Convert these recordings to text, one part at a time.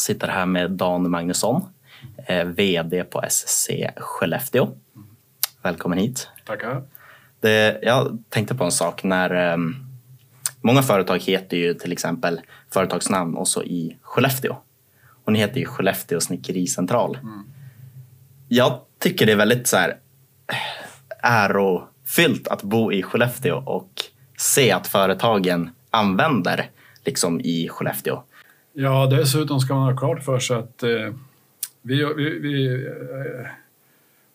sitter här med Dan Magnusson, eh, VD på SSC Skellefteå. Välkommen hit. Tackar. Det, jag tänkte på en sak när eh, många företag heter ju till exempel företagsnamn och så i Skellefteå. Och ni heter ju Skellefteå Snickericentral. Mm. Jag tycker det är väldigt så här ärofyllt att bo i Skellefteå och se att företagen använder liksom i Skellefteå. Ja, dessutom ska man ha klart för sig att eh, vi, vi, vi eh,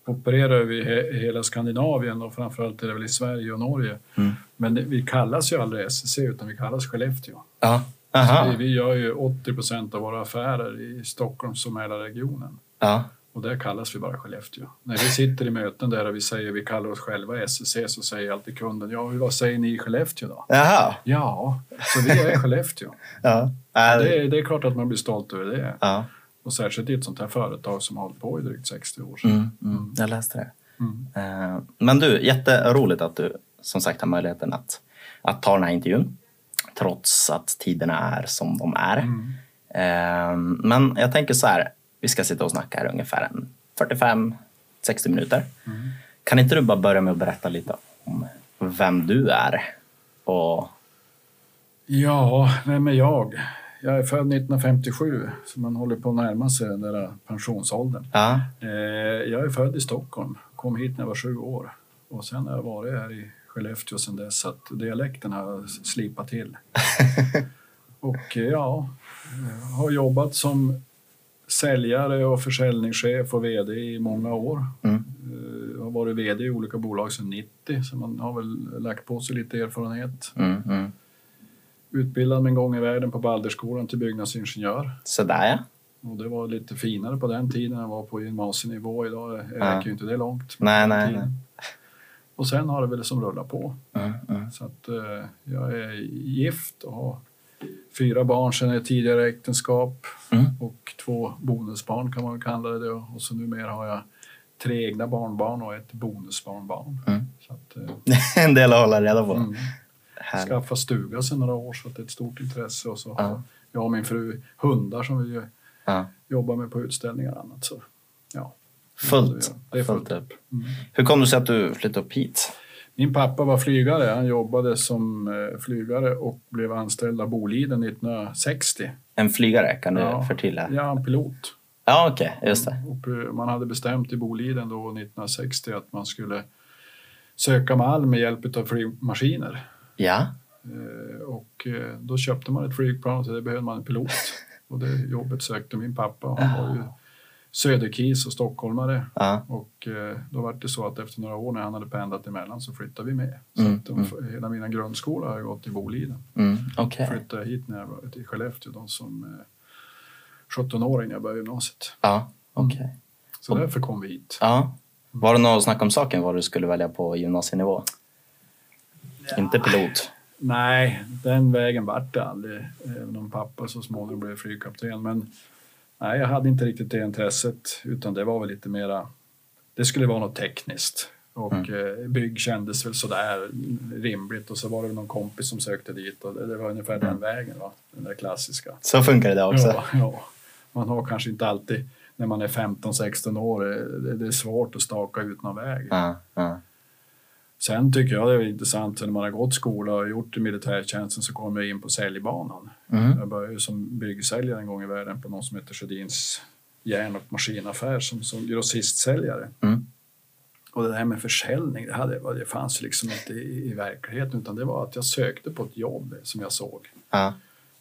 opererar över he, hela Skandinavien och framförallt är det väl i Sverige och Norge. Mm. Men vi kallas ju aldrig SSC utan vi kallas Skellefteå. Ja. Vi, vi gör ju 80 procent av våra affärer i Stockholms och Mälarregionen. Ja. Och där kallas vi bara Skellefteå. När vi sitter i möten där och vi säger vi kallar oss själva SSC så säger alltid kunden ja, vad säger ni i Skellefteå då? Jaha. Ja, så vi är Skellefteå. Ja. Det är, det är klart att man blir stolt över det. ja. Och särskilt i ett sånt här företag som har hållit på i drygt 60 år. Så. Mm, mm. Jag läste det. Mm. Eh, Men du, jätteroligt att du som sagt har möjligheten att, att ta den här intervjun. Trots att tiderna är som de är. Mm. Eh, Men jag tänker så här, vi ska sitta och snacka här ungefär en 45-60 minuter. Mm. Kan inte du bara börja med att berätta lite om vem du är? Och, Ja, vem är jag? Jag är född 1957, så man håller på att närma sig den där pensionsåldern. ja, Eh, Jag är född i Stockholm, kom hit när jag var sju år. Och sen har jag varit här i Skellefteå sedan dess, så att dialekten har slipat till. Och eh, ja, har jobbat som säljare och försäljningschef och VD i många år. Mm. Eh, Har varit VD i olika bolag sedan 90, så man har väl lagt på sig lite erfarenhet. mm, mm. Utbildad en gång i världen på Balderskolan till byggnadsingenjör. sådär ja. Och det var lite finare på den tiden. Jag var på gymnasienivå. Idag räcker Ja. ju inte det långt. Nej, nej, nej. Och sen har det väl som rullat på. Mm, mm. Så att eh, jag är gift och har fyra barn sedan ett tidigare äktenskap Mm. och två bonusbarn kan man kalla det. Och så numera har jag tre egna barnbarn och ett bonusbarnbarn. Mm. Så att, eh, en del att hålla reda på. mm. Skaffa stuga sedan några år så att det är ett stort intresse. Och så har jag och min fru hundar som vi jobbar med på utställningar och annat. Så, ja. Fullt, Det är fullt fullt. upp. Mm. Hur kom det sig att du flyttade upp hit? Min pappa var flygare. Han jobbade som eh, flygare och blev anställd av Boliden 1960. En flygare, kan du Ja. förtydliga? Ja, en pilot. Ja, okej, just det. Eh, man hade bestämt i Boliden då 1960 att man skulle söka malm med hjälp av flygmaskiner. Ja, Eh, Och då köpte man ett flygplan och till det behövde man en pilot. Och det jobbet sökte min pappa. Han var ju söderkis och stockholmare. ja. Och eh, då var det så att efter några år när han hade pendlat emellan så flyttade vi med. Så Mm, att de, hela mina grundskola har jag gått i Boliden. Mm, okej. Flyttade hit när jag var till Skellefteå då, som eh, 17-åring när jag började gymnasiet. Ja, okej. Så därför kom vi hit. Ja. Var det något snack om saken vad du skulle välja på gymnasienivå? Inte pilot? Nej, den vägen vart det aldrig. Även om pappa så småningom blev flygkapten. Men nej, jag hade inte riktigt det intresset. Utan det var väl lite mera... Det skulle vara något tekniskt. Och eh, bygg kändes väl sådär rimligt. Och så var det någon kompis som sökte dit. Och det, det var ungefär den vägen, va? den där klassiska. Så funkar det också? Ja, ja. Man har kanske inte alltid, när man är 15-16 år, eh, det, det är svårt att staka ut någon väg. Ja. Sen tycker jag det är intressant, när man har gått skola och gjort militärtjänsten så kommer jag in på säljbanan. Mm. Jag började som byggsäljare en gång i världen på någon som heter Sjödins järn och maskinaffär som, som grossistsäljare. Mm. Och det här med försäljning, det, hade, det fanns liksom inte i, i verkligheten utan det var att jag sökte på ett jobb som jag såg. ja.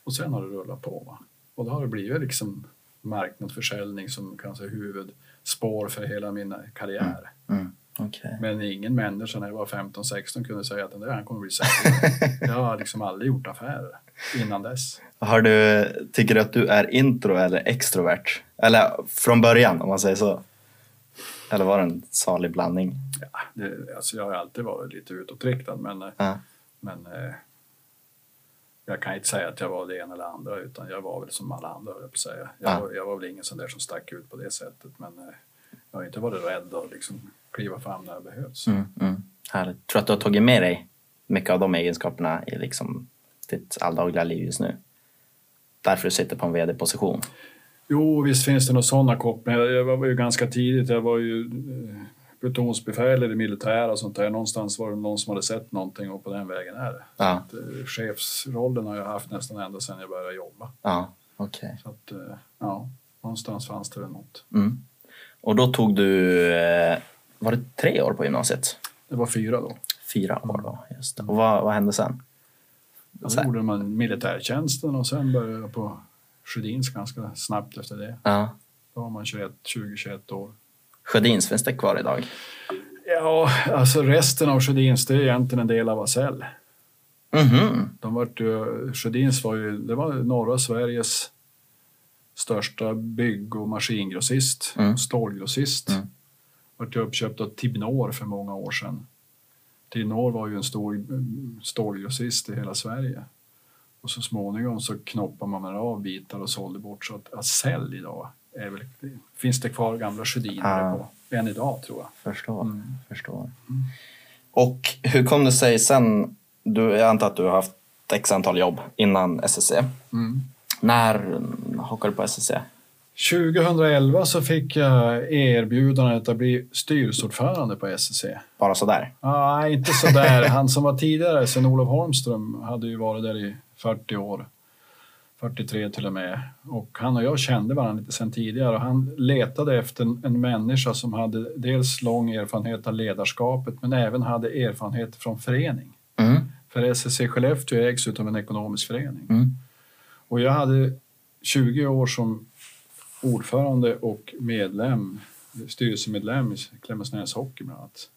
Och sen har det rullat på. Va? Och då har det blivit liksom marknadsförsäljning som kanske huvudspår för hela min karriär. Mm. Okej. Men ingen människa när jag var 15-16 kunde säga att den där han kommer bli säljare. jag har liksom aldrig gjort affärer innan dess. Har du, tycker du att du är intro eller extrovert? Eller från början, om man säger så? Eller var det en salig blandning? Ja, det, alltså jag har alltid varit lite utåtriktad men, eh, Ja. men eh, jag kan inte säga att jag var det ena eller andra utan jag var väl som alla andra höll jag på att säga. Jag, Ja. var, jag var väl ingen sån där som stack ut på det sättet men jag har inte varit rädd att liksom kliva fram när det behövs. Mm, mm. Härligt. Tror att du har tagit med dig mycket av de egenskaperna i liksom ditt alldagliga liv just nu? Därför du sitter på en vd-position? Jo, visst finns det några sådana kopplingar. Jag var ju ganska tidigt, jag var ju eh, plutonsbefäl i det militära och sånt där. Någonstans var det någon som hade sett någonting och på den vägen är det. Ja. Att, eh, chefsrollen har jag haft nästan ända sedan jag började jobba. Ja, okej. Så att, eh, ja, någonstans fanns det väl något. Mm. Och då tog du, eh, var det tre år på gymnasiet? Det var fyra då. Fyra år då, just det. Och vad, vad hände sen? Då Sen- gjorde man militärtjänsten och sen började jag på Sjödins ganska snabbt efter det. Ja. Då var man 21, 20-21 år. Sjödins, finns det kvar idag? Ja, alltså resten av Sjödins det är egentligen en del av Vasell. Mhm. De vart ju, Sjödins var ju, det var norra Sveriges största bygg och maskingrossist, Mm. stålgrossist. Mm. Vart uppköpt av Tibnor för många år sedan. Tibnor var ju en stor mm, stålgrossist i hela Sverige. Och så småningom så knoppade man av bitar och sålde bort så att Acell idag är väl, finns det kvar gamla Sjödinare Ah. på än idag tror jag. Förstår. Mm. Förstår. Och hur kom det sig sen? Du, jag antar att du har haft x antal jobb innan SSC. Mm. När hakade du på SSC? 2011 så fick jag erbjudandet att bli styrelseordförande på SSC. Bara sådär? Nej, inte så där. Han som var tidigare, Sven-Olof Holmström, hade ju varit där i 40 år. 43 till och med. Och han och jag kände varandra lite sedan tidigare. Och han letade efter en, en människa som hade dels lång erfarenhet av ledarskapet men även hade erfarenhet från förening. Mm. För SSC Skellefteå ägs av en ekonomisk förening. Mm. Och jag hade 20 år som ordförande och medlem, styrelsemedlem i Klemensnäs Hockey bland annat.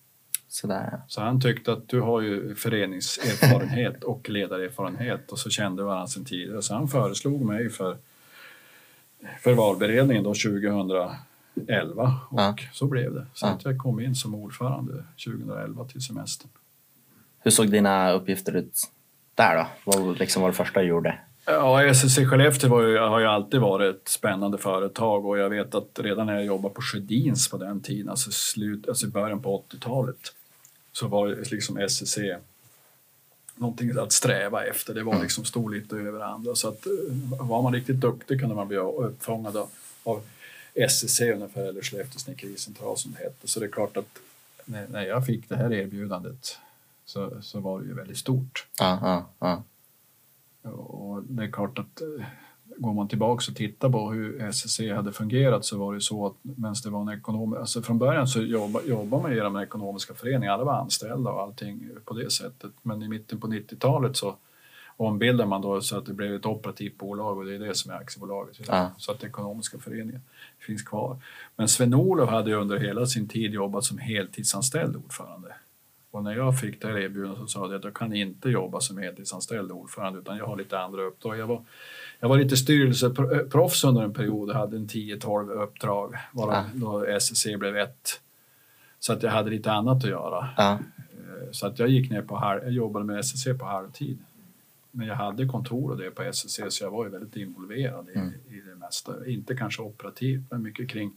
Sådär. Så han tyckte att du har ju föreningserfarenhet och ledarerfarenhet och så kände vi varandra sedan tidigare. Så han föreslog mig för, för valberedningen då 2011 och Ja. så blev det. Så Ja. jag kom in som ordförande 2011 till semestern. Hur såg dina uppgifter ut där då? Vad liksom var det första du gjorde? Ja, SSC Skellefteå var ju, har ju alltid varit ett spännande företag och jag vet att redan när jag jobbade på Sjödins på den tiden, alltså, slut, alltså början på 80-talet, så var liksom SSC någonting att sträva efter. Det var liksom stod lite över andra. Så att eh, var man riktigt duktig kunde man bli uppfångad av, SSC ungefär, eller Skellefteå Snickericentral som det hette. Så det är klart att när, när jag fick det här erbjudandet så, så var det ju väldigt stort. Ja, ja, ja. Och det är klart att eh, går man tillbaka och tittar på hur SSC hade fungerat så var det så att medan det var en ekonom, alltså från början så jobbade, jobbade man genom den ekonomiska föreningen, alla var anställda och allting på det sättet. Men i mitten på 90-talet så ombildade man då så att det blev ett operativt bolag och det är det som är aktiebolaget. Ja. Så att ekonomiska föreningen finns kvar. Men Sven-Olof hade ju under hela sin tid jobbat som heltidsanställd ordförande. Och när jag fick det här erbjudandet så sa jag att jag kan inte jobba som heltidsanställd ordförande utan jag har lite andra uppdrag. Jag var, jag var lite styrelseproffs under en period och hade en 10-12 uppdrag varav Ah. då SSC blev ett. Så att jag hade lite annat att göra. ja. Eh, Så att jag gick ner på halv, jag jobbade med SSC på halvtid. Men jag hade kontor och det på SSC så jag var ju väldigt involverad i, Mm. i det mesta. Inte kanske operativt men mycket kring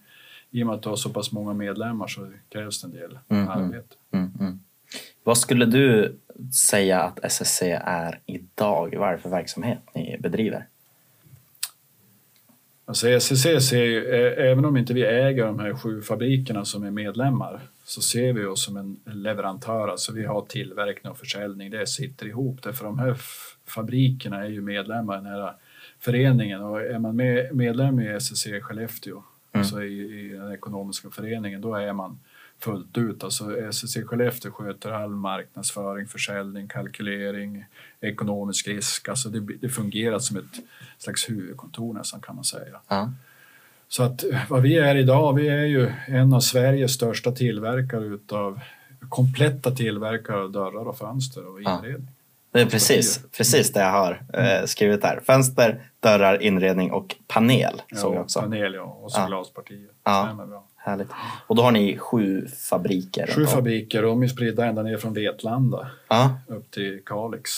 i och med att du har så pass många medlemmar så krävs det en del Mm, mm. arbete. Mm, mm. Vad skulle du säga att SSC är idag? Vad är det för verksamhet ni bedriver? Alltså SSC ser ju, även om inte vi äger de här sju fabrikerna som är medlemmar så ser vi oss som en leverantör. Alltså vi har tillverkning och försäljning, det sitter ihop. Därför de här fabrikerna är ju medlemmar i den här föreningen och är man med, medlem i SSC Skellefteå, Mm. alltså i, i den ekonomiska föreningen, då är man fullt ut. Alltså SSC Skellefteå sköter all marknadsföring, försäljning, kalkylering, ekonomisk risk. Alltså det, det fungerar som ett slags huvudkontor nästan kan man säga. Ja. Så att eh, vad vi är idag, vi är ju en av Sveriges största tillverkare utav kompletta tillverkare av dörrar och fönster och Ja. inredning. Det är precis, precis det jag har eh, skrivit här. Fönster, dörrar, inredning och panel såg jag också. Panel ja, och så Ja. glaspartier. Ja. Stämmer bra. Härligt. Och då har ni sju fabriker? Sju om. fabriker och de är spridda ända ner från Vetlanda Ja, upp till Kalix.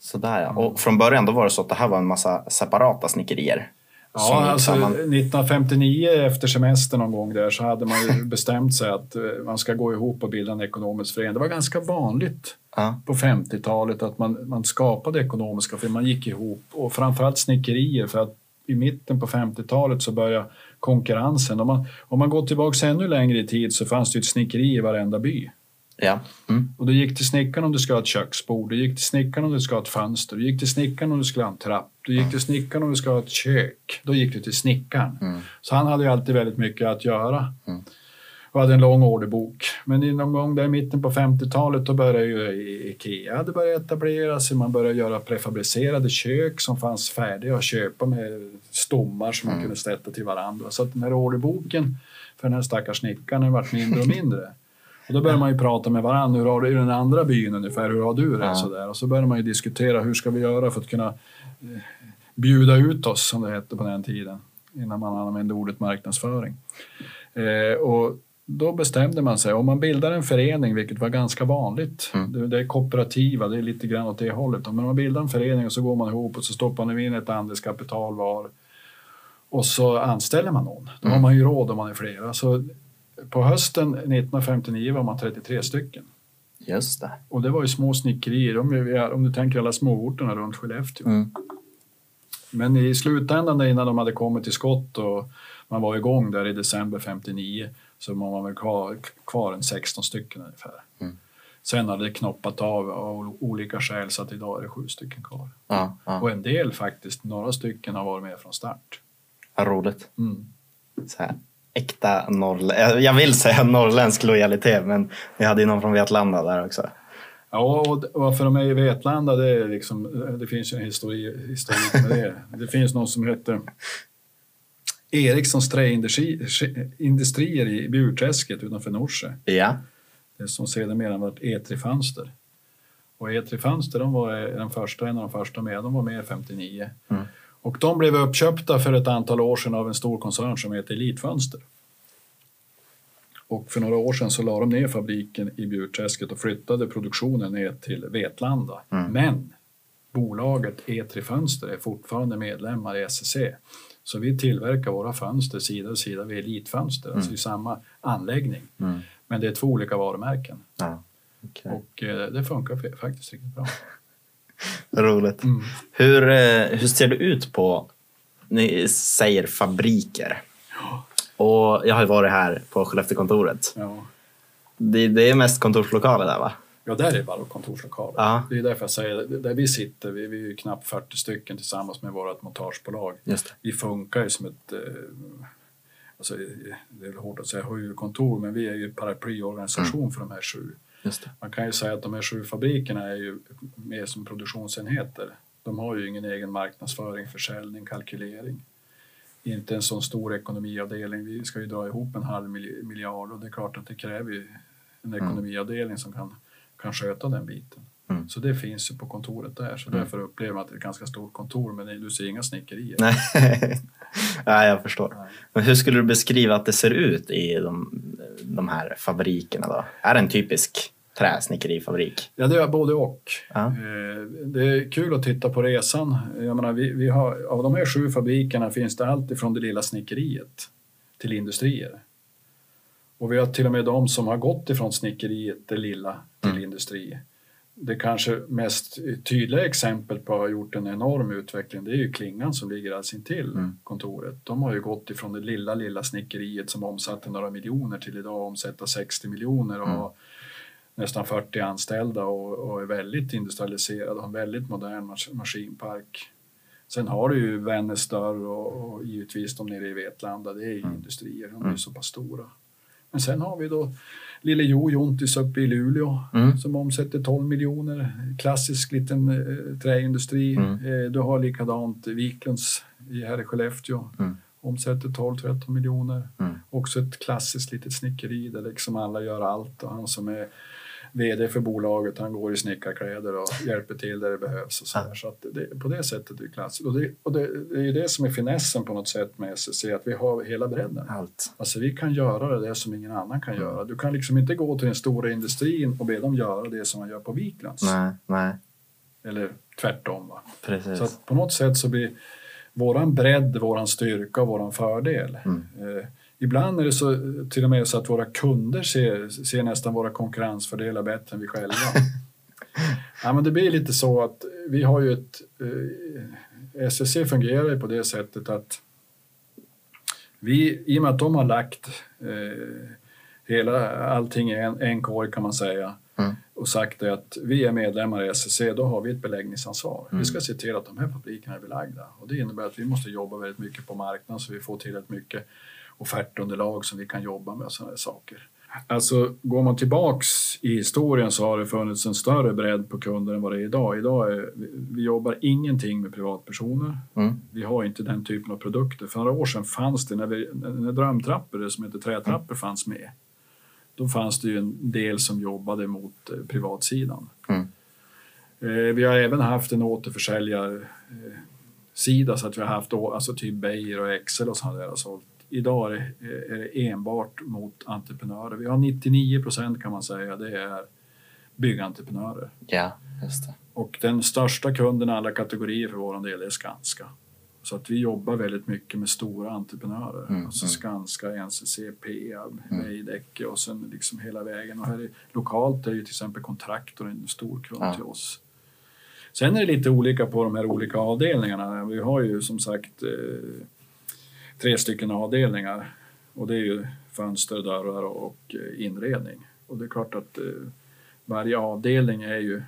sådär ja. Och från början då var det så att det här var en massa separata snickerier? Ja, alltså samman. 1959 efter semestern någon gång där så hade man ju bestämt sig att eh, man ska gå ihop och bilda en ekonomisk förening. Det var ganska vanligt Ja, på 50-talet att man, man skapade ekonomiska föreningar, man gick ihop och framförallt snickerier för att i mitten på 50-talet så började konkurrensen. Om man, om man går tillbaka ännu längre i tid så fanns det ett snickeri i varenda by. Ja. Mm. Och du gick till snickaren om du skulle ha ett köksbord, du gick till snickaren om du skulle ha ett fönster, du gick till snickaren om du skulle ha en trapp, du gick till snickaren om du skulle ha ett kök. Då gick du till snickaren. Mm. Så han hade ju alltid väldigt mycket att göra. Mm. Och hade en lång orderbok. Men i någon gång där i mitten på 50-talet då började ju Ikea hade börjat etablera sig. Man började göra prefabricerade kök som fanns färdiga att köpa med stommar som man Mm. kunde sätta till varandra. Så att den här orderboken för den här stackars snickaren har varit mindre och mindre. Och då börjar man ju prata med varandra. Hur har du i den andra byn ungefär? Hur har du det? Ja. Sådär. Och så börjar man ju diskutera hur ska vi göra för att kunna eh, bjuda ut oss, som det hette på den tiden, innan man använde ordet marknadsföring. Eh, och då bestämde man sig, om man bildar en förening, vilket var ganska vanligt, Mm. det, det är kooperativa, det är lite grann åt det hållet, men man bildar en förening och så går man ihop och så stoppar man in ett andelskapital var och så anställer man någon. Då har Mm. man ju råd om man är flera. Så på hösten 1959 var man 33 stycken. Just det. Och det var ju små snickerier, om, om du tänker alla småorterna runt Skellefteå. Mm. Men i slutändan innan de hade kommit till skott och man var igång där i december 59 så var man väl kvar, kvar en 16 stycken ungefär. Mm. Sen hade det knoppat av av olika skäl så att idag är det sju stycken kvar. Ja, ja. Och en del faktiskt, några stycken har varit med från start. Vad roligt. Mm. Så här, äkta norrländsk. Jag vill säga norrländsk lojalitet, men vi hade ju någon från Vetlanda där också. Ja, och varför de är i Vetlanda, det, är liksom, det finns ju en histori, historik med det. Det finns någon som heter Erikssons träindustrier i Burträsket utanför Norsjö. Ja. Det som sedermera varit E3 Fönster. Och E3 Fönster, de var den första, en av de första med, de var med 59. Mm. Och de blev uppköpta för ett antal år sedan av en stor koncern som heter Elitfönster. Och för några år sedan så la de ner fabriken i Burträsket och flyttade produktionen ner till Vetlanda. Mm. Men bolaget E3 Fönster är fortfarande medlemmar i SSC. Så vi tillverkar våra fönster sida vid sida vid Elitfönster, alltså i samma anläggning. Mm. Men det är två olika varumärken ja. Okej. och eh, det funkar faktiskt riktigt bra. Roligt. Mm. Hur, eh, hur ser det ut på, ni säger fabriker. Och jag har ju varit här på Skellefteåkontoret. Ja. Det, det är mest kontorslokaler där va? Ja, där är bara kontorslokaler. Ja. Det är därför jag säger, där vi sitter, vi, vi är ju knappt 40 stycken tillsammans med vårt montagebolag. Vi funkar ju som ett, eh, alltså, det är hårt att säga huvudkontor, men vi är ju paraplyorganisation för de här sju. Man kan ju säga att de här sju fabrikerna är ju mer som produktionsenheter. De har ju ingen egen marknadsföring, försäljning, kalkylering. Inte en sån stor ekonomiavdelning. Vi ska ju dra ihop en halv mil- miljard och det är klart att det kräver ju en ekonomiavdelning som kan, kan sköta den biten. Mm. Så det finns ju på kontoret där, så Mm. därför upplever man att det är ett ganska stort kontor, men du ser inga snickerier. Nej. ja, jag förstår. Nej. Men hur skulle du beskriva att det ser ut i de, de här fabrikerna då? Är det en typisk träsnickerifabrik? Ja, det är både och. Ja. Eh, Det är kul att titta på resan. Jag menar, vi, vi har, av de här sju fabrikerna finns det allt ifrån det lilla snickeriet till industrier. Och vi har till och med de som har gått ifrån snickeriet, det lilla, till Mm. industri. Det kanske mest tydliga exempel på att ha gjort en enorm utveckling, det är ju Klingan som ligger alldeles intill Mm. kontoret. De har ju gått ifrån det lilla, lilla snickeriet som omsatte några miljoner till idag omsätta 60 miljoner och Mm. ha nästan 40 anställda och, och är väldigt industrialiserad och har en väldigt modern mas maskinpark. Sen har du ju Vännäs dörr och, och givetvis de nere i Vetlanda, det är ju Mm. industrier, de är Mm. ju så pass stora. Men sen har vi då Lille Jo Jontis uppe i Luleå Mm. som omsätter 12 miljoner. Klassisk liten eh, träindustri. Mm. Eh, du har likadant Wiklunds i här i Skellefteå. Mm. Omsätter 12-13 miljoner. Mm. Också ett klassiskt litet snickeri där liksom alla gör allt och han som är VD för bolaget han går i snickarkläder och hjälper till där det behövs. Och så där. så att det, på det sättet är det klassiskt. Och, det, och det, det är ju det som är finessen på något sätt med SSC, att vi har hela bredden. Allt. Alltså vi kan göra det som ingen annan kan göra. Du kan liksom inte gå till den stora industrin och be dem göra det som man gör på Viklands. Nej, nej. Eller tvärtom. Va? Precis. Så att på något sätt så blir våran bredd våran styrka och våran fördel. Mm. Eh, ibland är det så, till och med så att våra kunder ser, ser nästan våra konkurrensfördelar bättre än vi själva. ja, men det blir lite så att vi har ju ett, eh, SSC fungerar ju på det sättet att vi, i och med att de har lagt eh, hela, allting i en, en korg kan man säga Mm. och sagt det att vi är medlemmar i SSC, då har vi ett beläggningsansvar. Mm. Vi ska se till att de här fabrikerna är belagda och det innebär att vi måste jobba väldigt mycket på marknaden så vi får tillräckligt mycket offertunderlag som vi kan jobba med och sådana här saker. Alltså går man tillbaks i historien så har det funnits en större bredd på kunder än vad det är idag. Idag är, vi, jobbar ingenting med privatpersoner. Mm. Vi har inte den typen av produkter. För några år sedan fanns det, när, vi, när drömtrappor, som heter trätrappor, fanns med. Då fanns det ju en del som jobbade mot eh, privatsidan. Mm. Eh, vi har även haft en återförsäljarsida sida så att vi har haft alltså typ Beijer och Excel och sådana där och sålt. Idag är det, enbart mot entreprenörer. Vi har 99 procent kan man säga, det är byggentreprenörer. Ja, just det. Och den största kunden i alla kategorier för vår del är Skanska. Så att vi jobbar väldigt mycket med stora entreprenörer. Mm, alltså mm. Skanska, NCC, Peab, Mm. Veidekke och sen liksom hela vägen. Och här är, lokalt är ju till exempel Kontraktor en stor kund Ja. till oss. Sen är det lite olika på de här olika avdelningarna. Vi har ju som sagt eh, tre stycken avdelningar och det är ju fönster, dörrar och eh, inredning. Och det är klart att eh, varje avdelning är ju,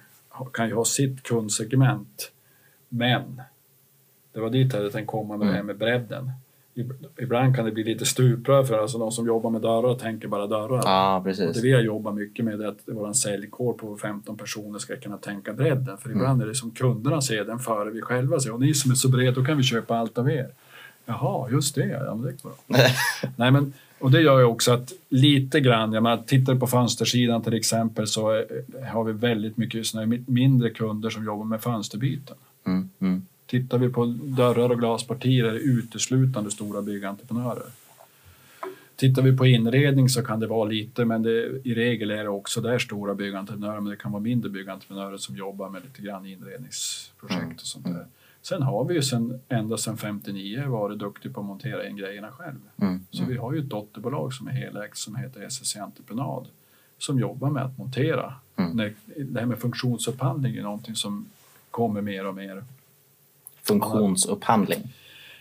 kan ju ha sitt kundsegment. Men det var dit jag hade tänkt komma med det här med bredden. Ib- Ibland kan det bli lite stuprör för alltså de som jobbar med dörrar tänker bara dörrar. Ja, Och det precis. vi har jobbat mycket med är att vår säljkår på 15 personer ska kunna tänka bredden. För ibland är det som kunderna ser den före vi själva ser. Och ni som är så breda, då kan vi köpa allt av er. Jaha, just det. Ja, men det är. Nej, men, och det gör ju också att lite grann, jag menar, tittar på fönstersidan till exempel så eh, har vi väldigt mycket mindre kunder som jobbar med fönsterbyten. Mm, mm. Tittar vi på dörrar och glaspartier är det uteslutande stora byggentreprenörer. Tittar vi på inredning så kan det vara lite, men det, i regel är det också där stora byggentreprenörer, men det kan vara mindre byggentreprenörer som jobbar med lite grann inredningsprojekt Mm, och sånt där. Sen har vi ju sen, ända sedan 59 varit duktiga på att montera in grejerna själv. Mm, Så vi har ju ett dotterbolag som är helägt som heter SSC Entreprenad som jobbar med att montera. Mm. När, det här med funktionsupphandling är någonting som kommer mer och mer. Funktionsupphandling.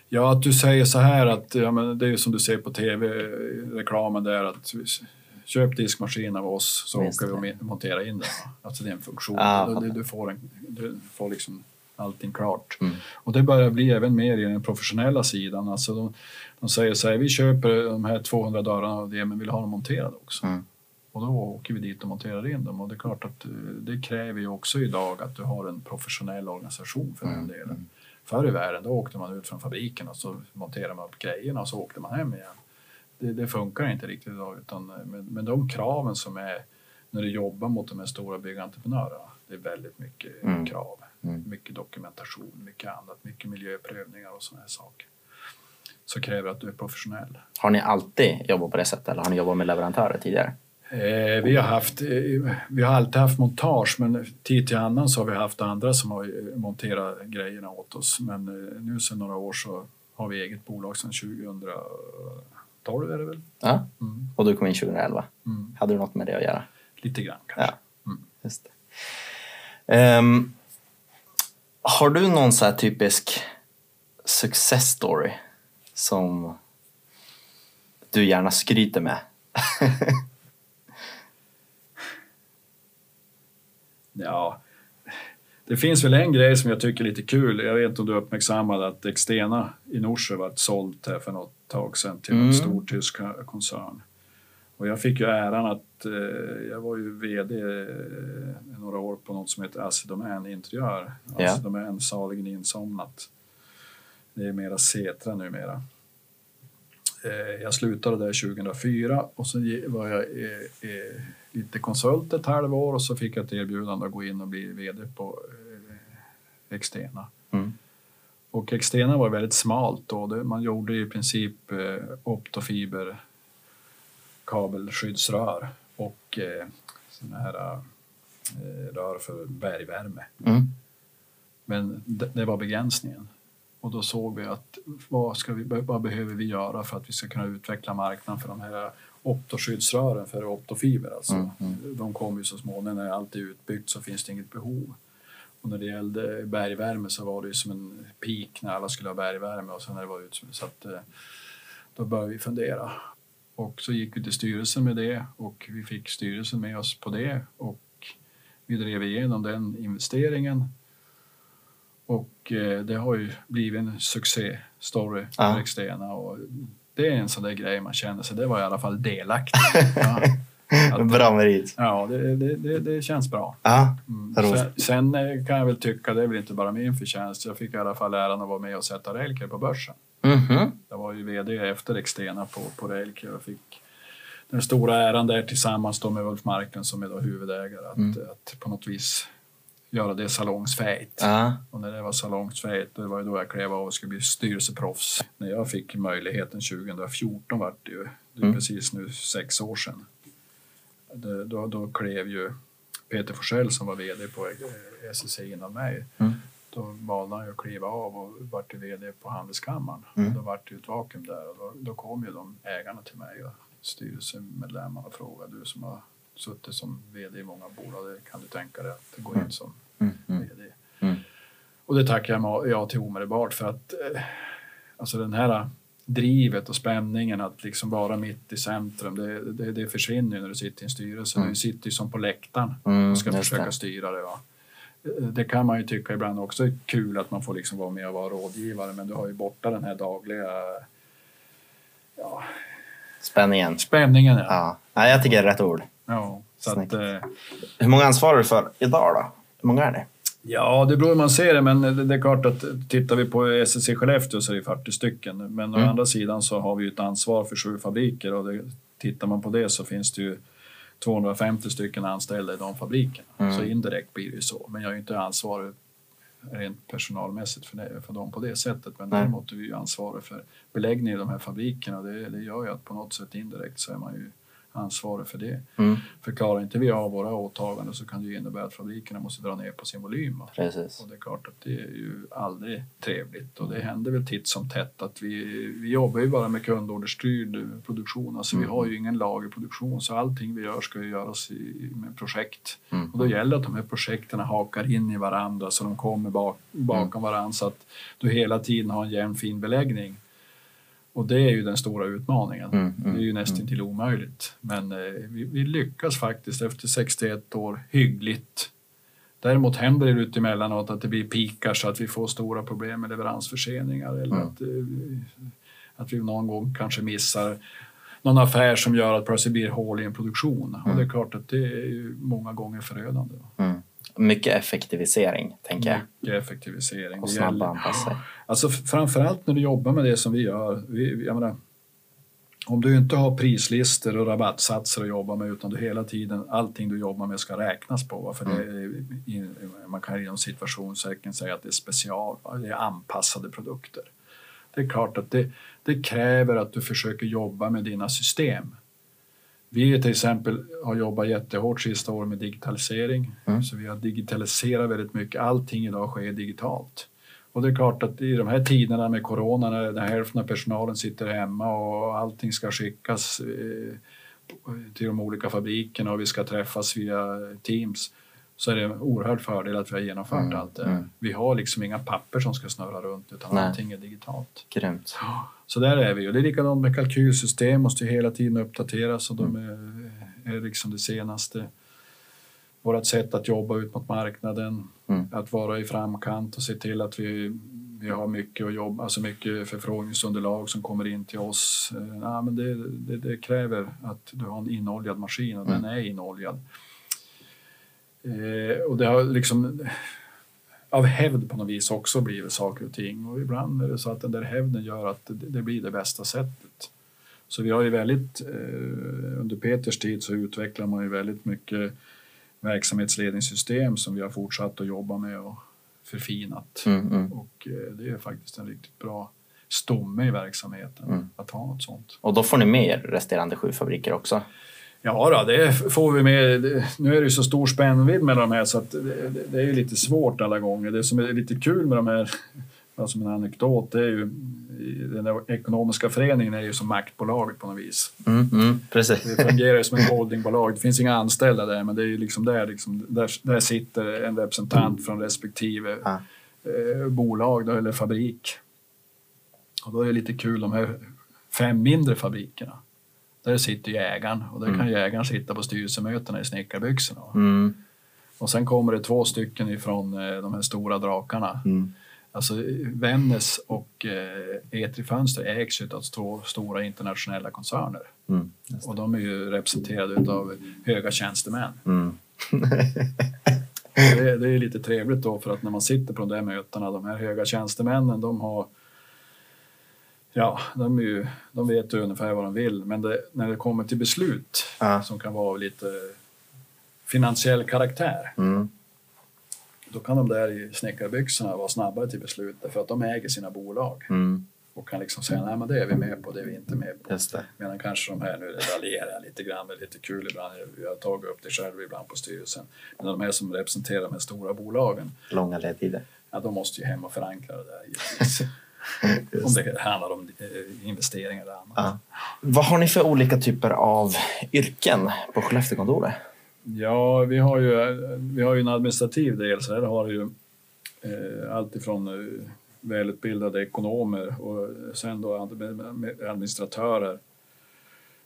Ja, att du säger så här att ja, men det är som du ser på tv-reklamen där att köp diskmaskin av oss så Just åker vi och montera in den. Alltså det är en funktion. Ah, du, du, får en, du får liksom allting klart. Mm. Och det börjar bli även mer i den professionella sidan. Alltså de, de säger så här, vi köper de här 200 dörrarna av det men vill ha dem monterade också. Mm. Och då åker vi dit och monterar in dem. Och det är klart att eh, det kräver ju också idag att du har en professionell organisation för den Mm, delen. Förr i världen då åkte man ut från fabriken och så monterade man upp grejerna och så åkte man hem igen. Det, det funkar inte riktigt idag. Utan eh, med, med de kraven som är när du jobbar mot de här stora byggentreprenörerna. Det är väldigt mycket Mm. krav. Mm. Mycket dokumentation, mycket annat, mycket miljöprövningar och sådana här saker. Så kräver att du är professionell. Har ni alltid jobbat på det sättet eller har ni jobbat med leverantörer tidigare? Eh, vi, har haft, eh, vi har alltid haft montage men tid till annan så har vi haft andra som har eh, monterat grejerna åt oss. Men eh, nu sedan några år så har vi eget bolag sedan 2012 är det väl? Ja. Mm. Och du kom in 2011. Mm. Hade du något med det att göra? Lite grann kanske. Ja. Mm. Just det. Har du någon så här typisk success story som du gärna skryter med? Ja, det finns väl en grej som jag tycker är lite kul. Jag vet inte om du uppmärksammade att Extena i Norsjö var sålt här för något tag sedan till Mm. en stor tysk koncern. Och jag fick ju äran att, eh, jag var ju VD eh, några år på något som heter Assi Domän Interiör. Ja. Assi Domän saligen insomnat. Det är mera Setra numera. Eh, jag slutade där 2004 och så var jag eh, eh, lite konsult ett halvår och så fick jag ett erbjudande att gå in och bli VD på eh, Extena. Mm. Och Extena var väldigt smalt då. Man gjorde i princip eh, optofiber kabelskyddsrör och eh, såna här eh, rör för bergvärme. Mm. Men det, det var begränsningen. Och då såg vi att vad, ska vi, vad behöver vi göra för att vi ska kunna utveckla marknaden för de här optoskyddsrören för optofiber. Alltså. Mm, mm. De kommer ju så småningom, när allt är utbyggt så finns det inget behov. Och när det gällde bergvärme så var det ju som en peak när alla skulle ha bergvärme och sen när det var ut så att eh, då började vi fundera. Och så gick vi till styrelsen med det och vi fick styrelsen med oss på det och vi drev igenom den investeringen. Och eh, det har ju blivit en succéstory Ja. för Extena och det är en sån där grej man känner sig, det var i alla fall delaktig. Ja, Att- Bra merit. ja det, det, det, det känns bra. Ja, Mm. Sen, sen eh, kan jag väl tycka, det är väl inte bara min förtjänst, jag fick i alla fall äran att vara med och sätta Railcare på börsen. Mhm. Jag var ju VD efter Extena på, på Railcare och fick den stora äran där tillsammans då med Ulf Marklund som är då huvudägare att, Mm. att på något vis göra det salongsfähigt. ja. Och när det var salongsfähigt, det var ju då jag klev av och skulle bli styrelseproffs. När jag fick möjligheten 2014 vart det ju, det är Mm. precis nu sex år sedan. Det, då, då klev ju Peter Forsell som var VD på SSC innan mig. Mm. Då valde han ju att kliva av och vart VD på Handelskammaren. Mm. Då vart det ett vakuum där och då, då kom ju de ägarna till mig och styrelsemedlemmarna och frågade du som har suttit som VD i många bolag, kan du tänka dig att gå in som Mm. Mm. VD? Mm. Och det tackar jag ja till omedelbart för att eh, alltså den här drivet och spänningen att liksom vara mitt i centrum, det, det, det försvinner när du sitter i en styrelse. Mm. Du sitter ju som på läktaren Mm, och ska försöka styra det. Va? Eh, Det kan man ju tycka ibland också är kul att man får liksom vara med och vara rådgivare men du har ju borta den här dagliga ja, Spänningen. spänningen. Ja. Ja. ja, jag tycker det är rätt ord. Ja, så att, eh, Hur många ansvarar du för idag då? Hur många är det? Ja, det beror hur man ser det, men det, är klart att tittar vi på SSC Skellefteå så är det 40 stycken. Men å Mm. andra sidan så har vi ett ansvar för sju fabriker och det, tittar man på det så finns det ju 250 stycken anställda i de fabrikerna. Mm. Så indirekt blir det ju så. Men jag är inte ansvarig rent personalmässigt för, det, för dem på det sättet. Men Nej. däremot är vi ju ansvariga för beläggningen i de här fabrikerna. Det, det gör ju att på något sätt indirekt så är man ju ansvarig för det. Mm. För klarar inte vi av våra åtaganden så kan det innebära att fabrikerna måste dra ner på sin volym. Precis. Och det är klart att det är ju aldrig trevligt och det händer väl titt som tätt att vi, vi jobbar ju bara med kundorderstyrd produktion. Alltså vi Mm. har ju ingen lagerproduktion så allting vi gör ska ju göras i, med projekt. Mm. Och då gäller det att de här projekten hakar in i varandra så de kommer bak, bakom varandra så att du hela tiden har en jämn fin beläggning. Och det är ju den stora utmaningen. Mm, mm, det är ju nästan till omöjligt. Men eh, vi, vi lyckas faktiskt efter 61 år hyggligt. Däremot händer det ut emellanåt att det blir pikar så att vi får stora problem med leveransförseningar eller Mm. att, eh, att vi någon gång kanske missar någon affär som gör att plötsligt blir hål i en produktion. Och det är klart att det är många gånger förödande. Mm. Mycket effektivisering, tänker jag. Mycket effektivisering. Och snabba anpassa. Alltså framförallt när du jobbar med det som vi gör. Vi, jag menar, om du inte har prislistor och rabattsatser att jobba med utan du hela tiden, allting du jobbar med ska räknas på. va? För det är, i- man kan inom situationstecken säga att det är special, va? det är anpassade produkter. Det är klart att det, det kräver att du försöker jobba med dina system. Vi till exempel har jobbat jättehårt sista året med digitalisering. Mm. Så vi har digitaliserat väldigt mycket. Allting idag sker digitalt. Och det är klart att i de här tiderna med corona när, hälften av personalen sitter hemma och allting ska skickas eh, till de olika fabrikerna och vi ska träffas via Teams så är det en oerhörd fördel att vi har genomfört Mm, allt det. mm. Vi har liksom inga papper som ska snurra runt utan Nej. allting är digitalt. Grymt. Så där är vi. Och det är likadant med kalkylsystem, måste ju hela tiden uppdateras och de är, är liksom det senaste. Vårt sätt att jobba ut mot marknaden, Mm. att vara i framkant och se till att vi, vi har mycket att jobba, alltså mycket förfrågningsunderlag som kommer in till oss. Eh, Ja, men det, det, det kräver att du har en inoljad maskin och den är inoljad. Eh, och det har liksom av hävd på något vis också blivit saker och ting och ibland är det så att den där hävden gör att det, det blir det bästa sättet. Så vi har ju väldigt, eh, under Peters tid så utvecklar man ju väldigt mycket verksamhetsledningssystem som vi har fortsatt att jobba med och förfinat. Mm, mm. Och eh, det är faktiskt en riktigt bra stomme i verksamheten Mm. att ha något sånt. Och då får ni med er resterande sju fabriker också? Ja, då, det får vi med. Nu är det ju så stor spännvidd med de här så att det, det, är ju lite svårt alla gånger. Det som är lite kul med de här bara som en anekdot, det är ju, den ekonomiska föreningen är ju som maktbolaget på något vis. Mm, mm, precis. Det fungerar ju som ett holdingbolag. Det finns inga anställda där, men det är ju liksom där, liksom, där, där sitter en representant från respektive Ja. eh, bolag då, eller fabrik. Och då är det lite kul, de här fem mindre fabrikerna. Där sitter ju ägaren och där kan ju ägaren sitta på styrelsemötena i snickarbyxorna. Mm, Och sen kommer det två stycken ifrån eh, de här stora drakarna. mm, Alltså Vännäs och eh, Etri Fönster ägs av två stora internationella koncerner. mm, Och de är ju representerade av höga tjänstemän. mm. Det är, det är lite trevligt då för att när man sitter på de där mötena, de här höga tjänstemännen, de har Ja, de, är ju, de vet ju ungefär vad de vill, men det, när det kommer till beslut Ja. som kan vara av lite finansiell karaktär, Mm, då kan de där i snickarbyxorna vara snabbare till beslut därför att de äger sina bolag mm, och kan liksom säga nej men det är vi med på, det är vi inte med på. just det. Medan kanske de här, nu raljerar lite grann, det är lite kul ibland, jag har tagit upp det själv ibland på styrelsen, men de här som representerar de här stora bolagen, Långa ledtider. ja de måste ju hem och förankra det där givetvis. Om det handlar om eh, investeringar eller annat. Ja. Vad har ni för olika typer av yrken på Skellefteåkontoret? Ja, vi har ju, vi har ju en administrativ del, så här har ju eh, allt ifrån eh, välutbildade ekonomer och sen då ad- administratörer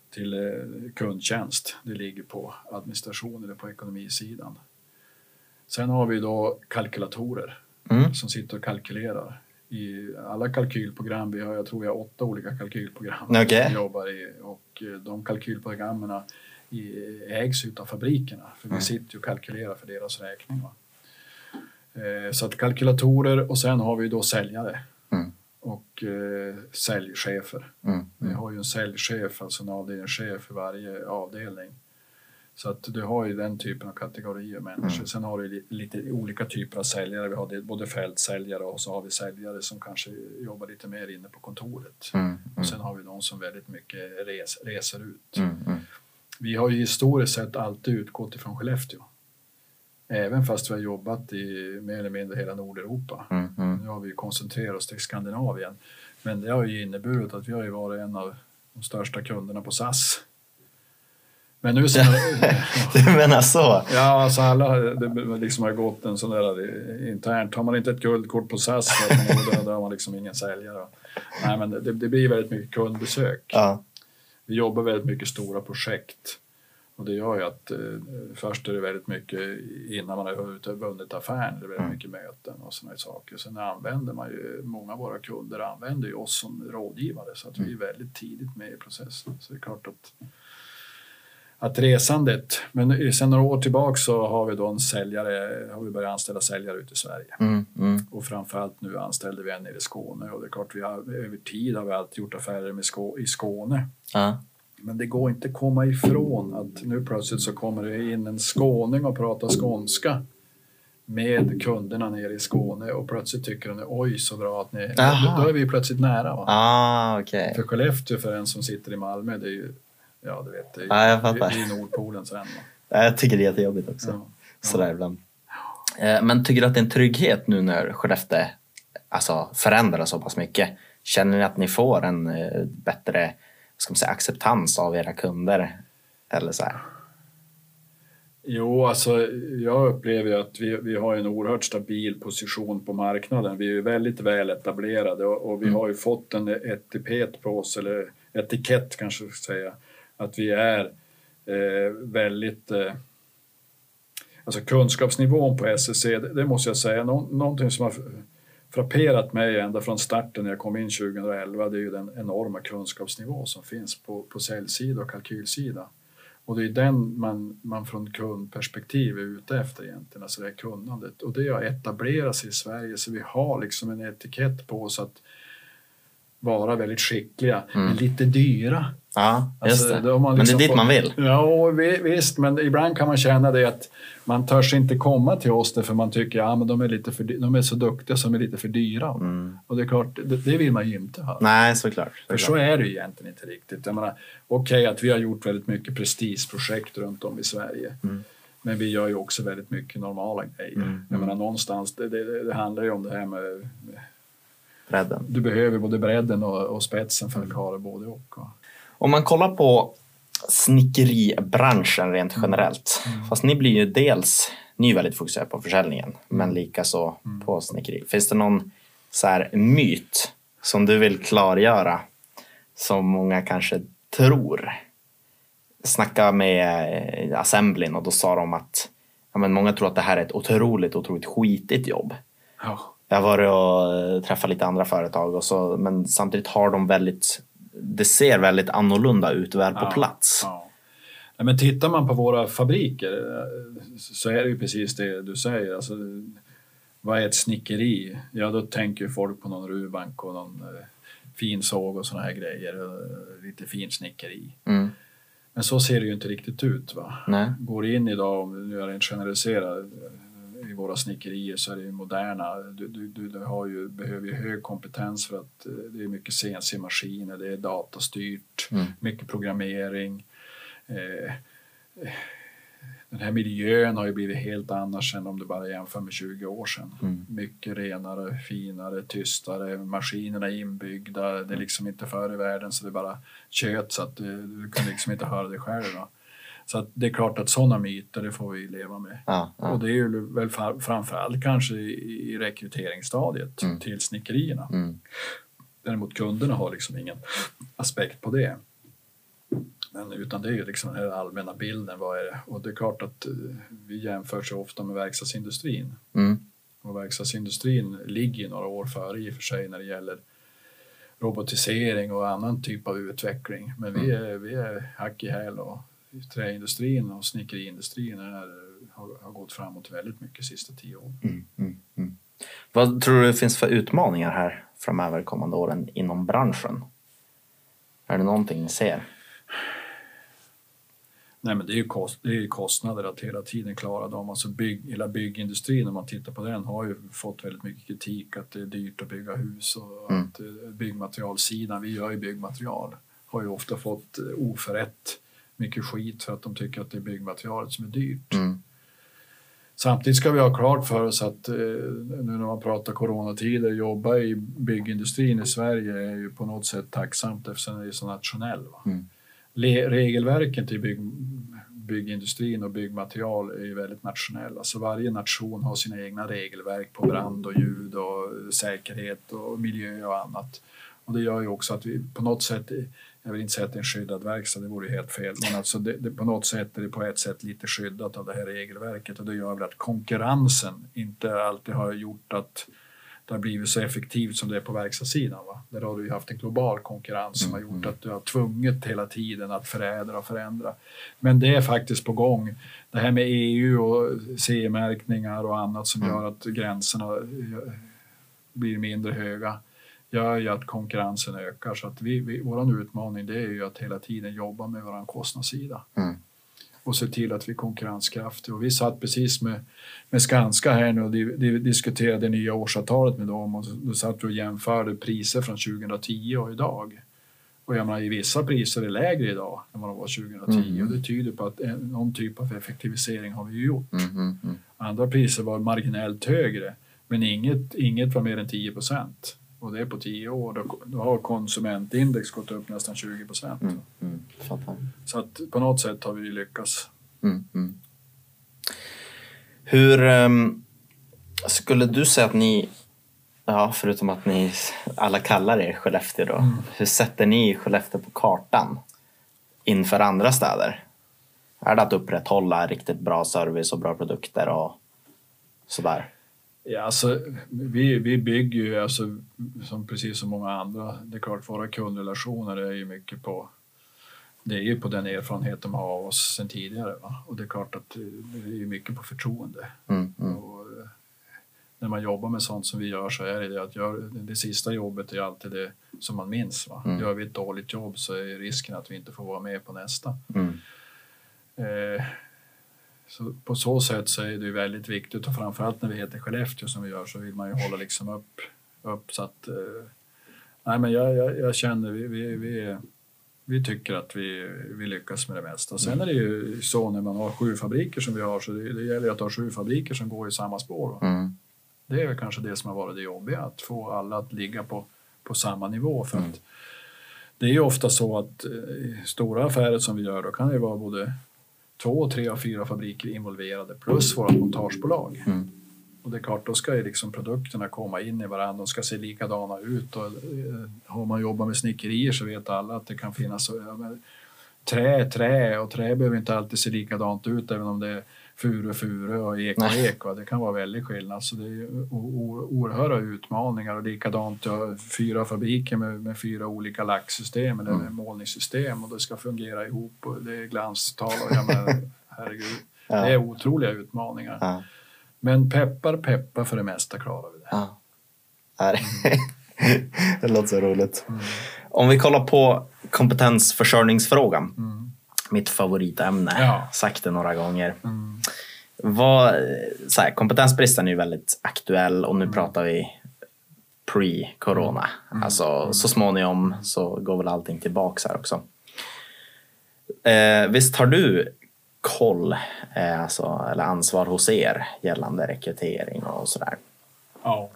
till eh, kundtjänst. Det ligger på administration eller på ekonomisidan. Sen har vi då kalkylatorer Mm. som sitter och kalkylerar i alla kalkylprogram. Vi har, jag tror vi har åtta olika kalkylprogram Okej. som vi jobbar i och eh, de kalkylprogrammen i- ägs utav fabrikerna för vi Mm. sitter ju och kalkylerar för deras räkning. Va? Eh, Så att kalkylatorer och sen har vi då säljare Mm. och eh, säljchefer. Mm. Vi har ju en säljchef, alltså en avdelningschef för varje avdelning. Så att du har ju den typen av kategorier människor. Mm. Sen har du li- lite olika typer av säljare. Vi har både fältsäljare och så har vi säljare som kanske jobbar lite mer inne på kontoret. Mm. Mm. Och sen har vi de som väldigt mycket res, reser ut. Mm. Mm. Vi har ju historiskt sett alltid utgått ifrån Skellefteå. Även fast vi har jobbat i mer eller mindre hela Nordeuropa. Mm. Nu har vi koncentrerat oss till Skandinavien. Men det har ju inneburit att vi har ju varit en av de största kunderna på SAS. Men nu sen, Du menar så? Ja, alltså alla det liksom har gått en sån där eh, internt. Har man inte ett guldkort på SAS så då, då har man liksom ingen säljare. Nej, men det, det blir väldigt mycket kundbesök. Ja. Vi jobbar väldigt mycket stora projekt. Och det gör ju att eh, först är det väldigt mycket innan man har vunnit affären, det är väldigt Mm. mycket möten och sådana saker. Sen använder man ju, många av våra kunder använder ju oss som rådgivare så att vi är väldigt tidigt med i processen. Så det är klart att, att resandet, men sen några år tillbaka så har vi då en säljare, har vi börjat anställa säljare ute i Sverige. Mm. Mm. Och framförallt nu anställde vi en nere i Skåne och det är klart vi har, över tid har vi alltid gjort affärer med Skå, i Skåne. Ja. Men det går inte att komma ifrån att nu plötsligt så kommer det in en skåning och pratar skånska med kunderna nere i Skåne och plötsligt tycker de oj så bra att ni... Aha. Då är vi plötsligt nära. Va? Ah, okej. För Skellefteå för en som sitter i Malmö det är ju, ja du vet, det är, Ja, jag fattar. det är Nordpolen sen. Va? Ja, Jag tycker det är jättejobbigt också. Ja. Sådär ibland. Eh, Men tycker du att det är en trygghet nu när Skellefteå alltså, förändras så pass mycket? Känner ni att ni får en eh, bättre ska man säga, acceptans av era kunder? Eller så här? Jo, alltså jag upplever att vi, vi har en oerhört stabil position på marknaden. Vi är väldigt väl etablerade och, och vi har ju fått en etikett på oss, eller etikett kanske jag ska säga, att vi är eh, väldigt... Eh, alltså kunskapsnivån på SSC, det, det måste jag säga, nå, någonting som har frapperat mig ända från starten när jag kom in 2011, det är ju den enorma kunskapsnivå som finns på, på säljsida och kalkylsida. Och det är den man, man från kundperspektiv är ute efter egentligen, alltså det här kunnandet. Och det har etablerats i Sverige så vi har liksom en etikett på oss att vara väldigt skickliga, men lite dyra. Ja, just Alltså, det. man Men det är liksom dit fått- man vill. Ja, vi- visst, men ibland kan man känna det att man törs inte komma till oss därför man tycker att ja, men de, är lite för, de är så duktiga som är lite för dyra. Mm. Och det är klart, det, det vill man ju inte ha. Nej, såklart. För såklart. så är det ju egentligen inte riktigt. Jag menar, okej att vi har gjort väldigt mycket prestigeprojekt runt om i Sverige. Mm. Men vi gör ju också väldigt mycket normala grejer. Mm, Jag menar någonstans, det, det, det handlar ju om det här med bredden. Du behöver både bredden och, och spetsen för att klara både och. Om man kollar på snickeribranschen rent generellt. Fast ni blir ju dels, ni är väldigt fokuserade på försäljningen, men likaså på snickeri. Finns det någon så här myt som du vill klargöra som många kanske tror? Snacka med eh, Assemblin och då sa de att ja, men många tror att det här är ett otroligt, otroligt skitigt jobb. Ja. Jag har varit och eh, träffat lite andra företag och så, men samtidigt har de väldigt, det ser väldigt annorlunda ut väl på Ja, plats. Ja. Men tittar man på våra fabriker eh, så är det ju precis det du säger. Alltså, vad är ett snickeri? Ja, då tänker folk på någon rurbank och någon eh, fin såg och såna här grejer. Lite fin snickeri. Mm. Men så ser det ju inte riktigt ut. Va? Nej. Går in idag, nu är rent generaliserat, eh, i våra snickerier så är det ju moderna. Du, du, du, har ju, behöver ju hög kompetens för att eh, det är mycket CNC-maskiner, det är datastyrt, Mm. mycket programmering. Eh, eh, den här miljön har ju blivit helt annars än om du bara jämför med 20 år sedan. Mm. Mycket renare, finare, tystare, maskinerna är inbyggda. Det är liksom inte förr i världen så det bara tjöt så att du, du kunde liksom inte höra det själv. Då. Så det är klart att sådana myter, det får vi leva med. Ja, Och ja. det är ju väl framförallt kanske i, rekryteringsstadiet Mm. till snickerierna. Mm. Däremot kunderna har liksom ingen aspekt på det. Men utan det är ju liksom den allmänna bilden. Vad är det? Och det är klart att eh, vi jämför så ofta med verkstadsindustrin. Mm. Och verkstadsindustrin ligger ju några år före i och för sig när det gäller robotisering och annan typ av utveckling. Men vi är, vi är hack i häl och träindustrin och snickeriindustrin är, har, har gått framåt väldigt mycket de sista tio åren. Mm. Mm. Mm. Vad tror du det finns för utmaningar här framöver kommande åren inom branschen? Är det någonting ni ser? Nej, men det är ju kost, det är kostnader att hela tiden klara dem. Alltså bygg, hela byggindustrin, om man tittar på den, har ju fått väldigt mycket kritik att det är dyrt att bygga hus och Mm. att eh, byggmaterialsidan, vi gör ju byggmaterial, har ju ofta fått eh, oförrätt mycket skit för att de tycker att det är byggmaterialet som är dyrt. Mm. Samtidigt ska vi ha klart för oss att eh, nu när man pratar coronatider, jobba i byggindustrin i Sverige är ju på något sätt tacksamt eftersom det är så nationell. Mm. Regelverken till bygg, byggindustrin och byggmaterial är ju väldigt nationella. Så varje nation har sina egna regelverk på brand och ljud och säkerhet och miljö och annat. Och det gör ju också att vi på något sätt, jag vill inte säga att det är en skyddad verkstad, det vore helt fel, men alltså det, det, på något sätt är det på ett sätt lite skyddat av det här regelverket och det gör väl att konkurrensen inte alltid har gjort att det har blivit så effektivt som det är på verkstadssidan. Va? Där har du haft en global konkurrens som har gjort att du har tvunget hela tiden att förädla och förändra. Men det är faktiskt på gång. Det här med EU och CE-märkningar och annat som gör att gränserna eh, blir mindre höga gör ju att konkurrensen ökar. Så att vi, vi, vår utmaning det är ju att hela tiden jobba med vår kostnadssida Mm. och se till att vi är konkurrenskraftiga. Och vi satt precis med, med Skanska här nu och di, di, diskuterade det nya årsavtalet med dem och då satt vi och jämförde priser från 2010 och idag. Och jag menar, i vissa priser är lägre idag än vad de var 2010 Mm. och det tyder på att en, någon typ av effektivisering har vi gjort. Mm. Mm. Mm. Andra priser var marginellt högre men inget, inget var mer än 10 procent. Och det är på 10 år, då, då har konsumentindex gått upp nästan 20 procent. Mm. Mm. Så att på något sätt har vi lyckats. Mm. Mm. Hur ehm, skulle du säga att ni, ja, förutom att ni alla kallar er Skellefteå då, Mm. hur sätter ni Skellefteå på kartan inför andra städer? Är det att upprätthålla riktigt bra service och bra produkter och sådär? Ja, alltså, vi, vi bygger ju, alltså, som precis som många andra, det är klart våra kundrelationer är ju mycket på det är ju på den erfarenhet de har av oss sedan tidigare. Va? Och det är klart att det är ju mycket på förtroende. Mm. Mm. Och, eh, när man jobbar med sånt som vi gör så är det det att gör, det sista jobbet är alltid det som man minns. Va? Mm. Gör vi ett dåligt jobb så är risken att vi inte får vara med på nästa. Mm. Eh, så på så sätt så är det ju väldigt viktigt och framförallt när vi heter Skellefteå som vi gör så vill man ju hålla liksom upp, upp så att eh, nej men jag, jag, jag känner vi, vi, vi, vi tycker att vi, vi lyckas med det mesta. Sen är det ju så när man har sju fabriker som vi har så det, det gäller ju att ha sju fabriker som går i samma spår. Mm. Det är väl kanske det som har varit det jobbiga, att få alla att ligga på, på samma nivå. För Mm. att det är ju ofta så att eh, i stora affärer som vi gör, då kan det vara både två, tre och fyra fabriker involverade plus våra montagebolag. Mm. Och det är klart, då ska ju liksom produkterna komma in i varandra, de ska se likadana ut. Och, eh, har man jobbat med snickerier så vet alla att det kan finnas trä, trä och trä behöver inte alltid se likadant ut även om det är furu, furu och ek och ek. Va? Det kan vara väldigt skillnad. Så det är oerhörda utmaningar och likadant, du har fyra fabriker med, med fyra olika lacksystem eller Mm. målningssystem och det ska fungera ihop och det är glanstal och jag herregud. Ja. Det är otroliga utmaningar. Ja. Men peppar, peppar för det mesta klarar vi det. Ja. Nej, det låter så roligt. Mm. Om vi kollar på kompetensförsörjningsfrågan. Mm. Mitt favoritämne. Ja. Sagt det några gånger. Mm. Vad, så här, kompetensbristen är ju väldigt aktuell och nu Mm. pratar vi pre-corona. Alltså så småningom så går väl allting tillbaks här också. Eh, visst har du koll, eh, alltså, eller ansvar hos er gällande rekrytering och sådär? Ja.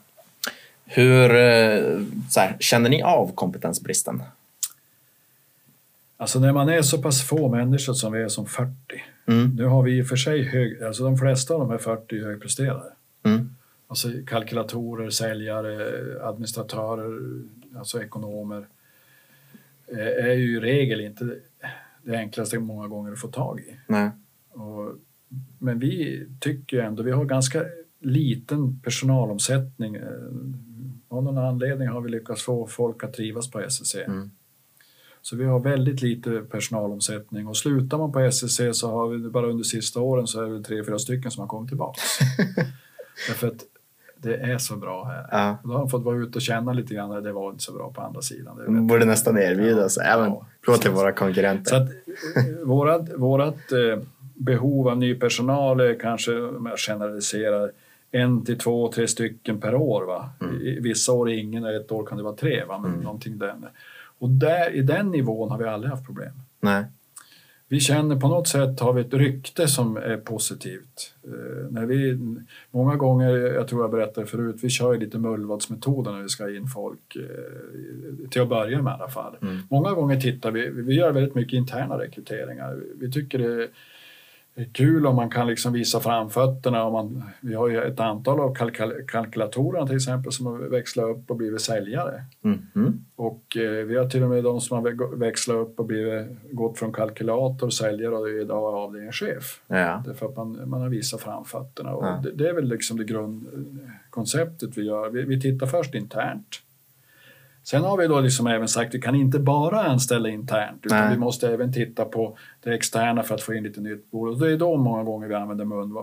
Hur eh, så här, känner ni av kompetensbristen? Alltså när man är så pass få människor som vi är som 40. Mm. Nu har vi i och för sig hög, alltså de flesta av de här 40 är högpresterare. Mm. Alltså kalkylatorer, säljare, administratörer, alltså ekonomer. eh, Är ju i regel inte det enklaste många gånger att få tag i. Nej. Och, men vi tycker ändå, vi har ganska liten personalomsättning. Eh, Av någon anledning har vi lyckats få folk att trivas på SSC. Mm. Så vi har väldigt lite personalomsättning och slutar man på SSC så har vi bara under sista åren så är det tre, fyra stycken som har kommit tillbaks. Därför att det är så bra här. Ja. Då har man fått vara ute och känna lite grann det var inte så bra på andra sidan. Det vet Man borde nästan erbjuda sig. Ja. Även prova till våra konkurrenter. Så att eh, vårat, vårat eh, behov av ny personal är kanske, om jag generaliserar, en till två, tre stycken per år. Va? Mm. I, vissa år ingen ett år kan det vara tre. Va? Men Mm. någonting den. Och där, i den nivån har vi aldrig haft problem. Nej. Vi känner på något sätt har vi ett rykte som är positivt. Eh, när vi, många gånger, jag tror jag berättade förut, vi kör lite mullvadsmetoder när vi ska in folk, eh, till att börja med i alla fall. Mm. Många gånger tittar vi, vi gör väldigt mycket interna rekryteringar. Vi tycker det är kul om man kan liksom visa framfötterna. Om man, vi har ju ett antal av kalkyl- kalkylatorerna till exempel som har växlat upp och blivit säljare. Mm. Mm. Och eh, vi har till och med de som har vä- växlat upp och blivit, gått från kalkylator, säljare och är idag avdelningschef. Ja. Därför att man, man har visat framfötterna. Och Ja. det, det är väl liksom det grundkonceptet vi gör. Vi, vi tittar först internt. Sen har vi då liksom även sagt att vi kan inte bara anställa internt utan Nej. vi måste även titta på det externa för att få in lite nytt. Och det är då många gånger vi använder mun,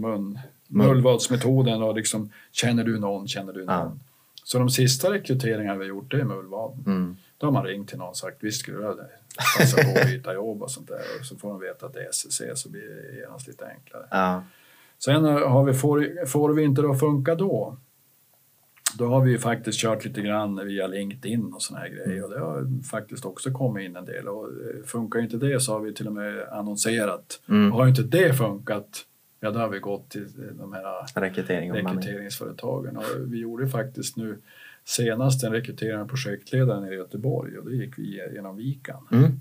mun, mullvadsmetoden och liksom känner du någon, känner du någon. Ja. Så de sista rekryteringarna vi har gjort det är mullvaden. Mm. Då har man ringt till någon och sagt visst skulle du passa på att byta jobb och sånt där. Och så får de veta att det är SSC så blir det genast lite enklare. Ja. Sen har vi, får, får vi inte det att funka då. Då har vi ju faktiskt kört lite grann via LinkedIn och såna här grejer och det har faktiskt också kommit in en del. Och eh, funkar inte det så har vi till och med annonserat. Mm. Och har inte det funkat, ja då har vi gått till de här Rekrytering och bemanning. rekryteringsföretagen. Och vi gjorde faktiskt nu senast en rekrytering av projektledaren i Göteborg och det gick vi genom Vikan. Mm.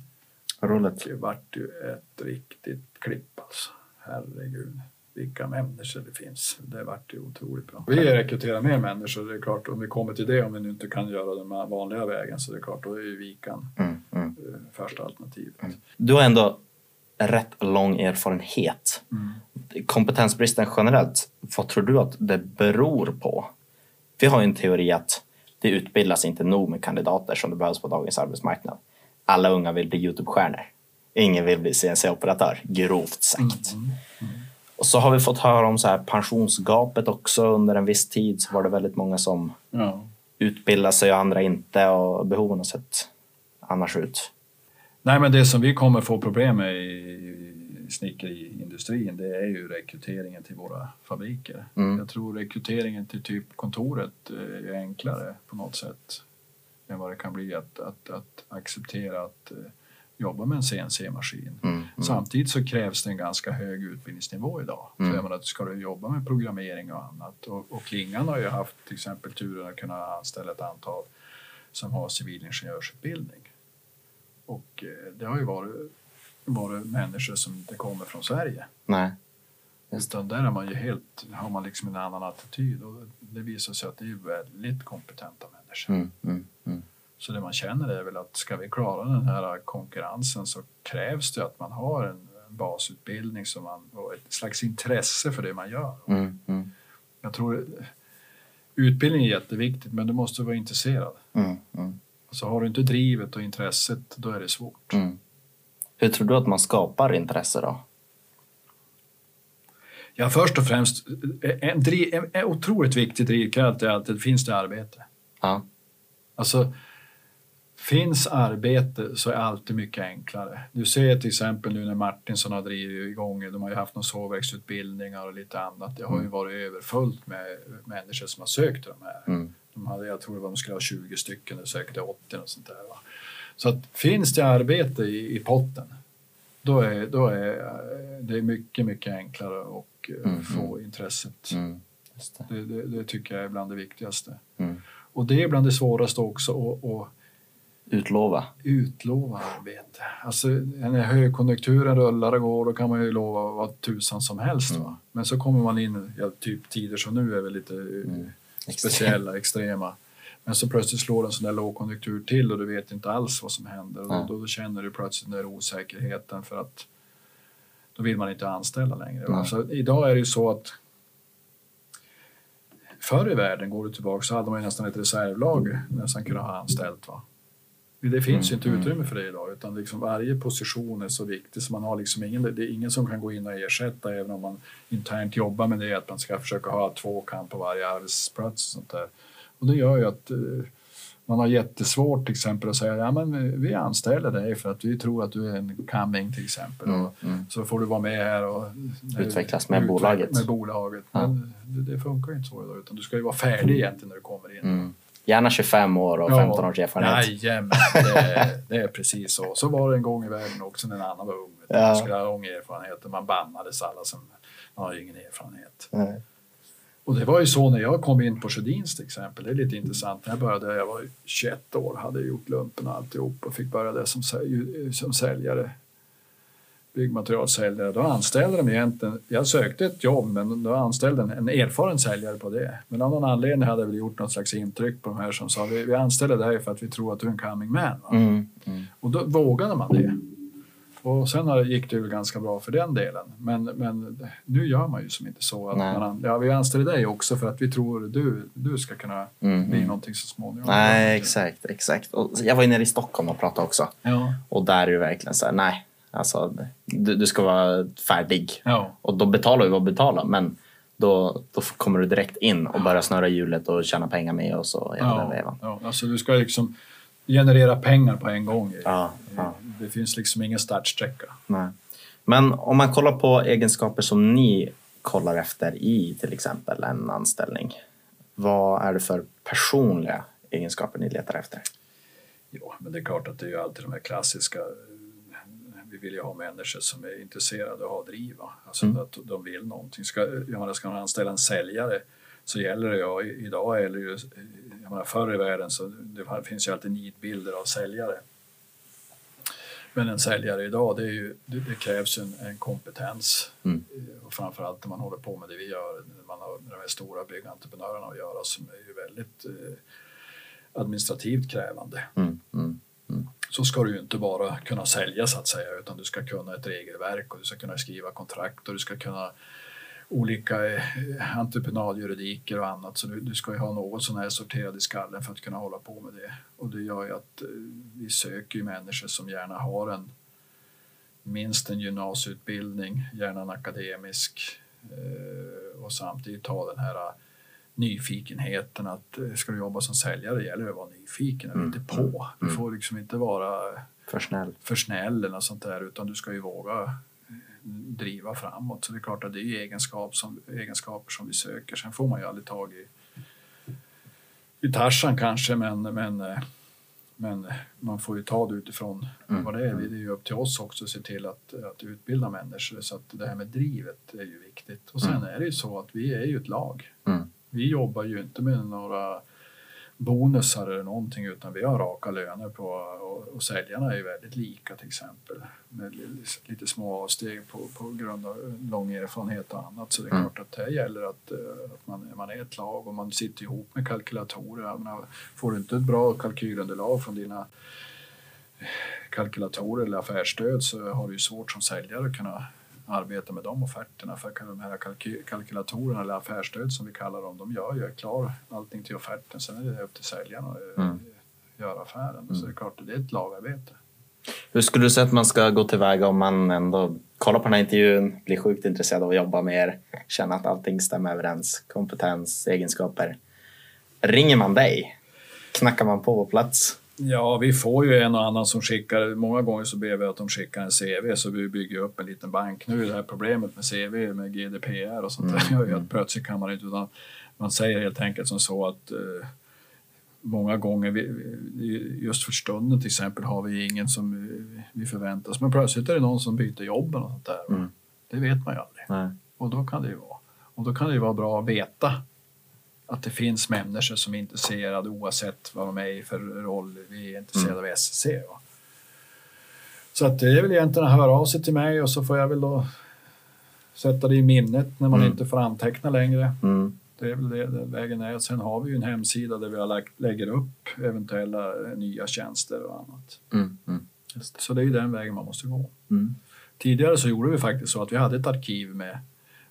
Roligt. Det vart ju ett riktigt klipp alltså. Herregud, vilka människor det finns. Det vart ju otroligt bra. Vi rekryterar mer människor, det är klart om vi kommer till det, om vi nu inte kan göra den vanliga vägen så det är klart, då är ju Vikan Mm. Mm. eh, första alternativet. Du har ändå rätt lång erfarenhet. Mm. Kompetensbristen generellt, vad tror du att det beror på? Vi har ju en teori att det utbildas inte nog med kandidater som det behövs på dagens arbetsmarknad. Alla unga vill bli Youtube-stjärnor. Ingen vill bli CNC-operatör, grovt sagt. Mm. Och så har vi fått höra om så här pensionsgapet också. Under en viss tid så var det väldigt många som Ja. utbildade sig och andra inte och behoven har sett annars ut. Nej, men det som vi kommer få problem med i snickeriindustrin det är ju rekryteringen till våra fabriker. Mm. Jag tror rekryteringen till typ kontoret eh, är enklare på något sätt än vad det kan bli att, att, att acceptera att eh, jobba med en CNC-maskin. Mm, mm, Samtidigt så krävs det en ganska hög utbildningsnivå idag. Mm. Så jag menar, ska du jobba med programmering och annat och, och Klingan har ju haft till exempel turen att kunna anställa ett antal som har civilingenjörsutbildning. Och eh, det har ju varit, varit människor som inte kommer från Sverige. nej. Just Utan där är man ju helt, har man liksom en annan attityd och det visar sig att det är väldigt kompetenta människor. Mm, mm, mm. Så det man känner är väl att ska vi klara den här konkurrensen så krävs det att man har en basutbildning som man, och ett slags intresse för det man gör. Mm, mm, Jag tror utbildning är jätteviktigt men du måste vara intresserad. mm, mm, Så har du inte drivet och intresset då är det svårt. mm. Hur tror du att man skapar intresse då? Ja, först och främst, en, driv, en, otroligt viktig drivkraft är att det finns det arbete. Ja. Alltså, finns arbete så är allt mycket enklare. Du ser till exempel nu när Martinsson har drivit igång, de har ju haft någon sågverksutbildningar och lite annat. Det har ju Mm. varit överfullt med människor som har sökt de här. Mm, De hade, jag tror de skulle ha 20 stycken och sökte 80 och sånt där. Va? Så att finns det arbete i, i potten, då är, då är eh, det är mycket, mycket enklare att eh, Mm, få intresset. mm. Det. Det, det, det tycker jag är bland det viktigaste. Mm. Och det är bland det svåraste också att, att Utlova. utlova arbete. Alltså när högkonjunkturen rullar och går då kan man ju lova vad tusan som helst. Va? Mm. Men så kommer man in, ja, typ tider som nu är väl lite eh, Mm. speciella, extrema. Men så plötsligt slår en sån där lågkonjunktur till och du vet inte alls vad som händer. Och då, då känner du plötsligt den där osäkerheten för att då vill man inte anställa längre. Va? Nej. Så idag är det ju så att förr i världen, går du tillbaka, så hade man ju nästan ett reservlag nästan kunde ha anställt. Va? Det finns ju inte Mm, utrymme för det idag utan liksom varje position är så viktig så man har liksom ingen, det är ingen som kan gå in och ersätta även om man internt jobbar med det att man ska försöka ha två kan på varje arbetsplats och sånt där. Och det gör ju att eh, man har jättesvårt till exempel att säga ja men vi anställer dig för att vi tror att du är en coming till exempel. Mm, mm. så får du vara med här och Utvecklas med utveck- bolaget. Med bolaget. Ja. Men det, det funkar inte så idag utan du ska ju vara färdig egentligen när du kommer in. Mm. Gärna 25 år och 15 års erfarenhet. Jajamän, det, det är precis så. Så var det en gång i världen också när en annan var ung. Ja. Man skulle ha lång erfarenhet och man bannades alla som man har ingen erfarenhet. Nej. Och det var ju så när jag kom in på Sjödins till exempel. Det är lite intressant. När jag började, jag var ju 21 år, hade gjort lumpen och alltihop och fick börja där som, som säljare. Byggmaterialsäljare. Då anställde de egentligen, jag sökte ett jobb men då anställde en, en erfaren säljare på det. Men av någon anledning hade jag väl gjort något slags intryck på de här som sa vi, vi anställer dig för att vi tror att du är en coming man. Mm, mm. Och då vågade man det. Och sen gick det ju ganska bra för den delen. Men, men nu gör man ju som inte så. Att Nej. man, ja, vi anställer dig också för att vi tror du, du ska kunna Mm, bli mm. någonting så småningom. Nej, exakt, exakt. Och jag var ju nere i Stockholm och pratade också. Ja, Och där är det verkligen så här, nej, alltså du, du ska vara färdig. ja, Och då betalar vi vad vi betalar, men då, då kommer du direkt in och börjar snurra hjulet och tjäna pengar med och så hela den ja, vevan. ja. Alltså du ska liksom generera pengar på en gång. Ja, ja. Det finns liksom ingen startsträcka. Nej. Men om man kollar på egenskaper som ni kollar efter i till exempel en anställning. Vad är det för personliga egenskaper ni letar efter? Ja, men det är klart att det är ju alltid de här klassiska. Vi vill ju ha människor som är intresserade och har driv. va? Alltså Mm. att de vill någonting. Ska, jag menar, ska man anställa en säljare så gäller det i- idag eller ju, jag menar, förr i världen så det finns ju alltid nidbilder av säljare. Men en säljare idag, det, ju, det, det krävs en, en kompetens. Mm. Och framförallt när man håller på med det vi gör, när man har med de här stora byggentreprenörerna att göra som är ju väldigt eh, administrativt krävande Mm, mm, så ska du ju inte bara kunna sälja så att säga utan du ska kunna ett regelverk och du ska kunna skriva kontrakt och du ska kunna olika eh, entreprenadjuridiker och annat. Så du, du ska ju ha något sån här sorterad i skallen för att kunna hålla på med det. Och det gör ju att eh, vi söker ju människor som gärna har en minst en gymnasieutbildning, gärna en akademisk eh, och samtidigt ha den här nyfikenheten att eh, ska du jobba som säljare gäller det att vara nyfiken och Mm. inte på. Du Mm. får liksom inte vara för snäll. för snäll eller något sånt där utan du ska ju våga eh, driva framåt. Så det är klart att det är egenskap som, egenskaper som vi söker. Sen får man ju aldrig tag i, i Tarzan kanske men, men eh, Men man får ju ta det utifrån Mm. vad det är. Det är ju upp till oss också att se till att, att utbilda människor. Så att det här med drivet är ju viktigt. Och sen Mm. är det ju så att vi är ju ett lag. Mm. Vi jobbar ju inte med några bonusar eller någonting utan vi har raka löner på och, och säljarna är väldigt lika till exempel med li- lite små avsteg på, på grund av lång erfarenhet och annat så det är Mm. klart att det gäller att, eh, att man, man är ett lag och man sitter ihop med kalkylatorer. Menar, får du inte ett bra kalkylunderlag från dina kalkylatorer eller affärsstöd så har du ju svårt som säljare att kunna arbeta med de offerterna för de här kalky- kalkylatorerna eller affärsstöd som vi kallar dem, de gör ju klar allting till offerten. Sen är det upp till säljaren att eh, Mm. göra affären. Så det är klart, det är ett lagarbete. Hur skulle du säga att man ska gå tillväga om man ändå kollar på den här intervjun, blir sjukt intresserad av att jobba med er, känner att allting stämmer överens, kompetens, egenskaper. Ringer man dig? Knackar man på på plats? Ja, vi får ju en och annan som skickar, många gånger så ber vi att de skickar en CV så vi bygger upp en liten bank. Nu är det här problemet med CV med GDPR och sånt där gör ju att plötsligt kan man inte, utan man säger helt enkelt som så att eh, många gånger, vi, just för stunden till exempel, har vi ingen som vi- oss. Men plötsligt är det någon som byter jobb och sånt där. Mm. Det vet man ju aldrig. Nej. Och då kan det ju vara. Och då kan det ju vara bra att veta att det finns människor som är intresserade oavsett vad de är i för roll. Vi är intresserade av SC. Va? Så att det är väl egentligen att höra av sig till mig och så får jag väl då sätta det i minnet när man Mm. inte får anteckna längre. Mm. Det är väl det, det vägen är. Sen har vi ju en hemsida där vi har lagt, lägger upp eventuella eh, nya tjänster och annat. Mm. Mm. Så det är ju den vägen man måste gå. Mm. Tidigare så gjorde vi faktiskt så att vi hade ett arkiv med,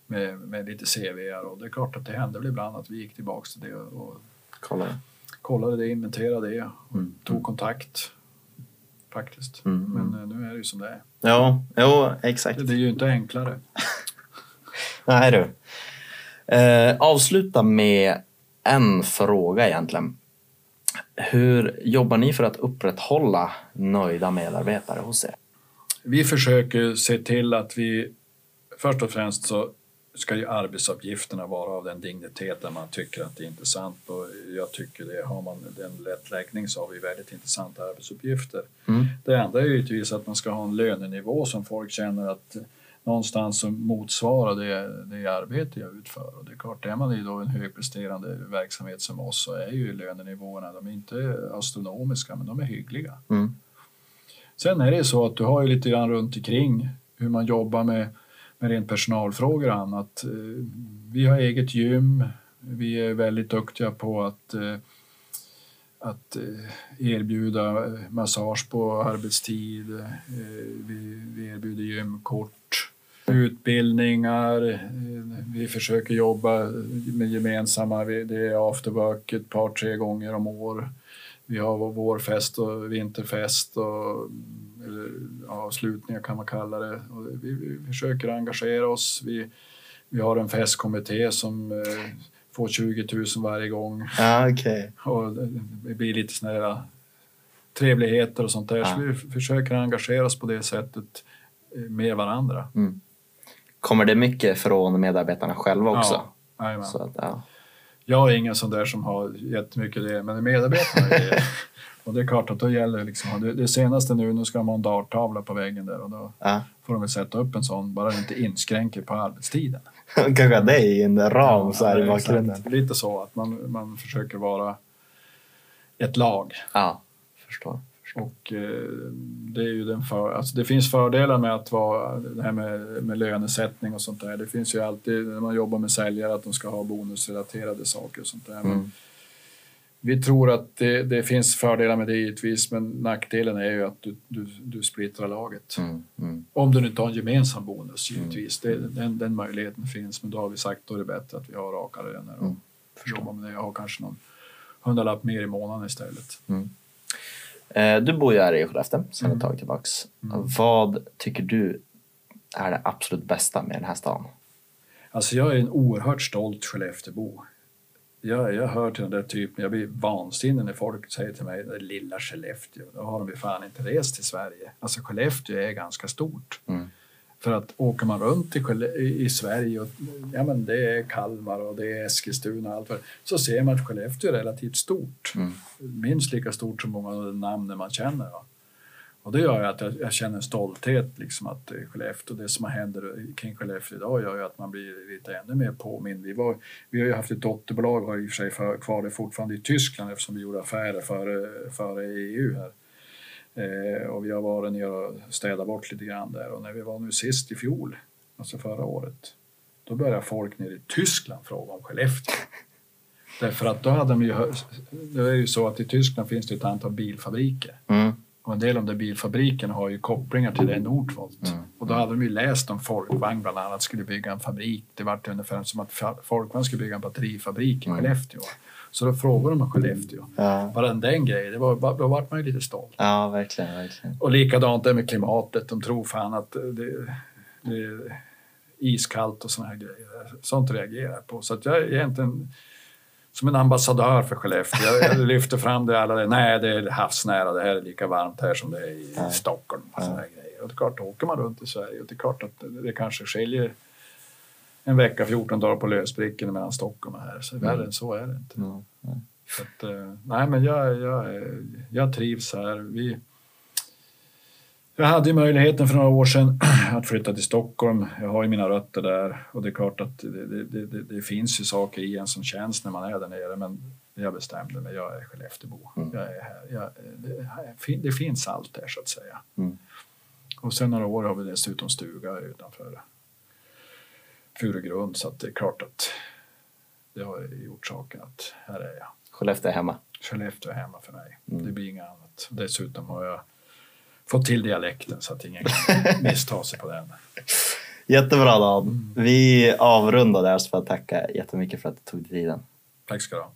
med, med lite CVR och det är klart att det hände väl ibland att vi gick tillbaks till det och, och Kolla. kollade det, inventerade det och Mm. tog kontakt faktiskt. Mm. Men eh, nu är det ju som det är. Ja, jo, exakt. Det, det är ju inte enklare. Nej du. Eh, avsluta med en fråga egentligen. Hur jobbar ni för att upprätthålla nöjda medarbetare hos er? Vi försöker se till att vi först och främst så ska ju arbetsuppgifterna vara av den digniteten man tycker att det är intressant och jag tycker det. Har man den lätt läggning så har vi väldigt intressanta arbetsuppgifter. Mm. Det andra är givetvis att man ska ha en lönenivå som folk känner att någonstans som motsvarar det, det arbete jag utför. Och det är klart, är man i då en högpresterande verksamhet som oss så är ju lönenivåerna, de är inte astronomiska men de är hyggliga. Mm. Sen är det så att du har ju lite grann runt omkring hur man jobbar med, med rent personalfrågor och annat. Eh, vi har eget gym, vi är väldigt duktiga på att, eh, att eh, erbjuda massage på arbetstid, vi, vi erbjuder gymkort, utbildningar, vi försöker jobba med gemensamma, det är afterwork ett par, tre gånger om år. Vi har vår vårfest och vinterfest och eller, avslutningar kan man kalla det. Och vi, vi försöker engagera oss. Vi, vi har en festkommitté som eh, får 20 000 varje gång Ja, okej. och det blir lite såna här trevligheter och sånt där. Ja. Så vi försöker engagera oss på det sättet eh, med varandra. Mm. Kommer det mycket från medarbetarna själva också? Ja, att, ja. Jag är ingen sån där som har jättemycket det, men medarbetarna är det. Och det är klart att då gäller det liksom, det, det senaste nu, nu ska de ha en darttavla på väggen där och då Ja. får de väl sätta upp en sån, bara inte inskränker på arbetstiden. Kanske det i en ram så här i Ja, bakgrunden. Lite så att man, man försöker vara ett lag. Ja, förstår. Och eh, det är ju den för, alltså det finns fördelar med att vara det här med, med lönesättning och sånt där. Det finns ju alltid när man jobbar med säljare att de ska ha bonusrelaterade saker och sånt där. Mm. Vi tror att det, det finns fördelar med det givetvis, men nackdelen är ju att du, du, du splittrar laget. Mm. Mm. Om du inte har en gemensam bonus givetvis. Det, den, den möjligheten finns, men då har vi sagt då är det bättre att vi har raka löner och Mm, jobbar med det. Jag har kanske någon hundralapp mer i månaden istället. Eh, Du bor ju här i Skellefteå sedan Mm. ett tag tillbaks. Mm. Vad tycker du är det absolut bästa med den här stan? Alltså jag är en oerhört stolt Skelleftebo. Jag, jag hör till den där typen, jag blir vansinnig när folk säger till mig det lilla Skellefteå, då har de ju fan inte rest till Sverige. Alltså Skellefteå är ganska stort. Mm. För att åker man runt i, i Sverige, och, ja men det är Kalmar och det är Eskilstuna och allt vad så ser man att Skellefteå är relativt stort. Mm. Minst lika stort som många av de namnen man känner. Va? Och det gör ju att jag, jag känner en stolthet liksom att eh, Skellefteå, det som händer kring Skellefteå idag gör ju att man blir lite ännu mer påmind. Vi, var, vi har ju haft ett dotterbolag, har i och för sig för, kvar det fortfarande i Tyskland eftersom vi gjorde affärer före, före EU här. Eh, och vi har varit nere och städat bort lite grann där och när vi var nu sist i fjol, alltså förra året, då började folk nere i Tyskland fråga om Skellefteå. Därför att då hade de ju, det är ju så att i Tyskland finns det ett antal bilfabriker. Mm. Och en del av de bilfabrikerna har ju kopplingar till det Nordvolt. Mm. Och då hade de ju läst om Folkvagn bland annat skulle bygga en fabrik. Det var ungefär som att Folkvagn skulle bygga en batterifabrik i Mm. Skellefteå. Så då frågade de om Skellefteå. Ja. Bara den, den grejen, det var, då vart man ju lite stolt. ja, verkligen. verkligen. Och likadant det med klimatet. De tror fan att det, det är iskallt och såna här grejer. Sånt reagerar jag på. Så att jag egentligen som en ambassadör för Skellefteå. Jag, jag lyfter fram det alla. Nej, det är havsnära. Det här är lika varmt här som det är i Ja. Stockholm. Och här grejer. Och det är klart, åker man runt i Sverige och det är klart att det, kanske skiljer en vecka, 14 dagar på lösbricken mellan Stockholm och här. Så värre än så är det inte. Mm. Mm. Så att, eh, nej, men jag, jag, jag trivs här. Vi, jag hade ju möjligheten för några år sedan att flytta till Stockholm. Jag har ju mina rötter där och det är klart att det, det, det, det, finns ju saker i en som känns när man är där nere. Men jag bestämde mig, jag är Skelleftebo. Mm. Jag är här. Jag, det finns allt där så att säga. Mm. Och sen några år har vi dessutom stuga utanför Furugrund så att det är klart att det har gjort saken att här är jag. Skellefteå är hemma. Skellefteå är hemma för mig. Mm. Det blir inget annat. Dessutom har jag fått till dialekten så att ingen kan missta sig på den. Jättebra Dan. Vi avrundar där så får jag tacka jättemycket för att du tog dig tiden. Tack ska du ha.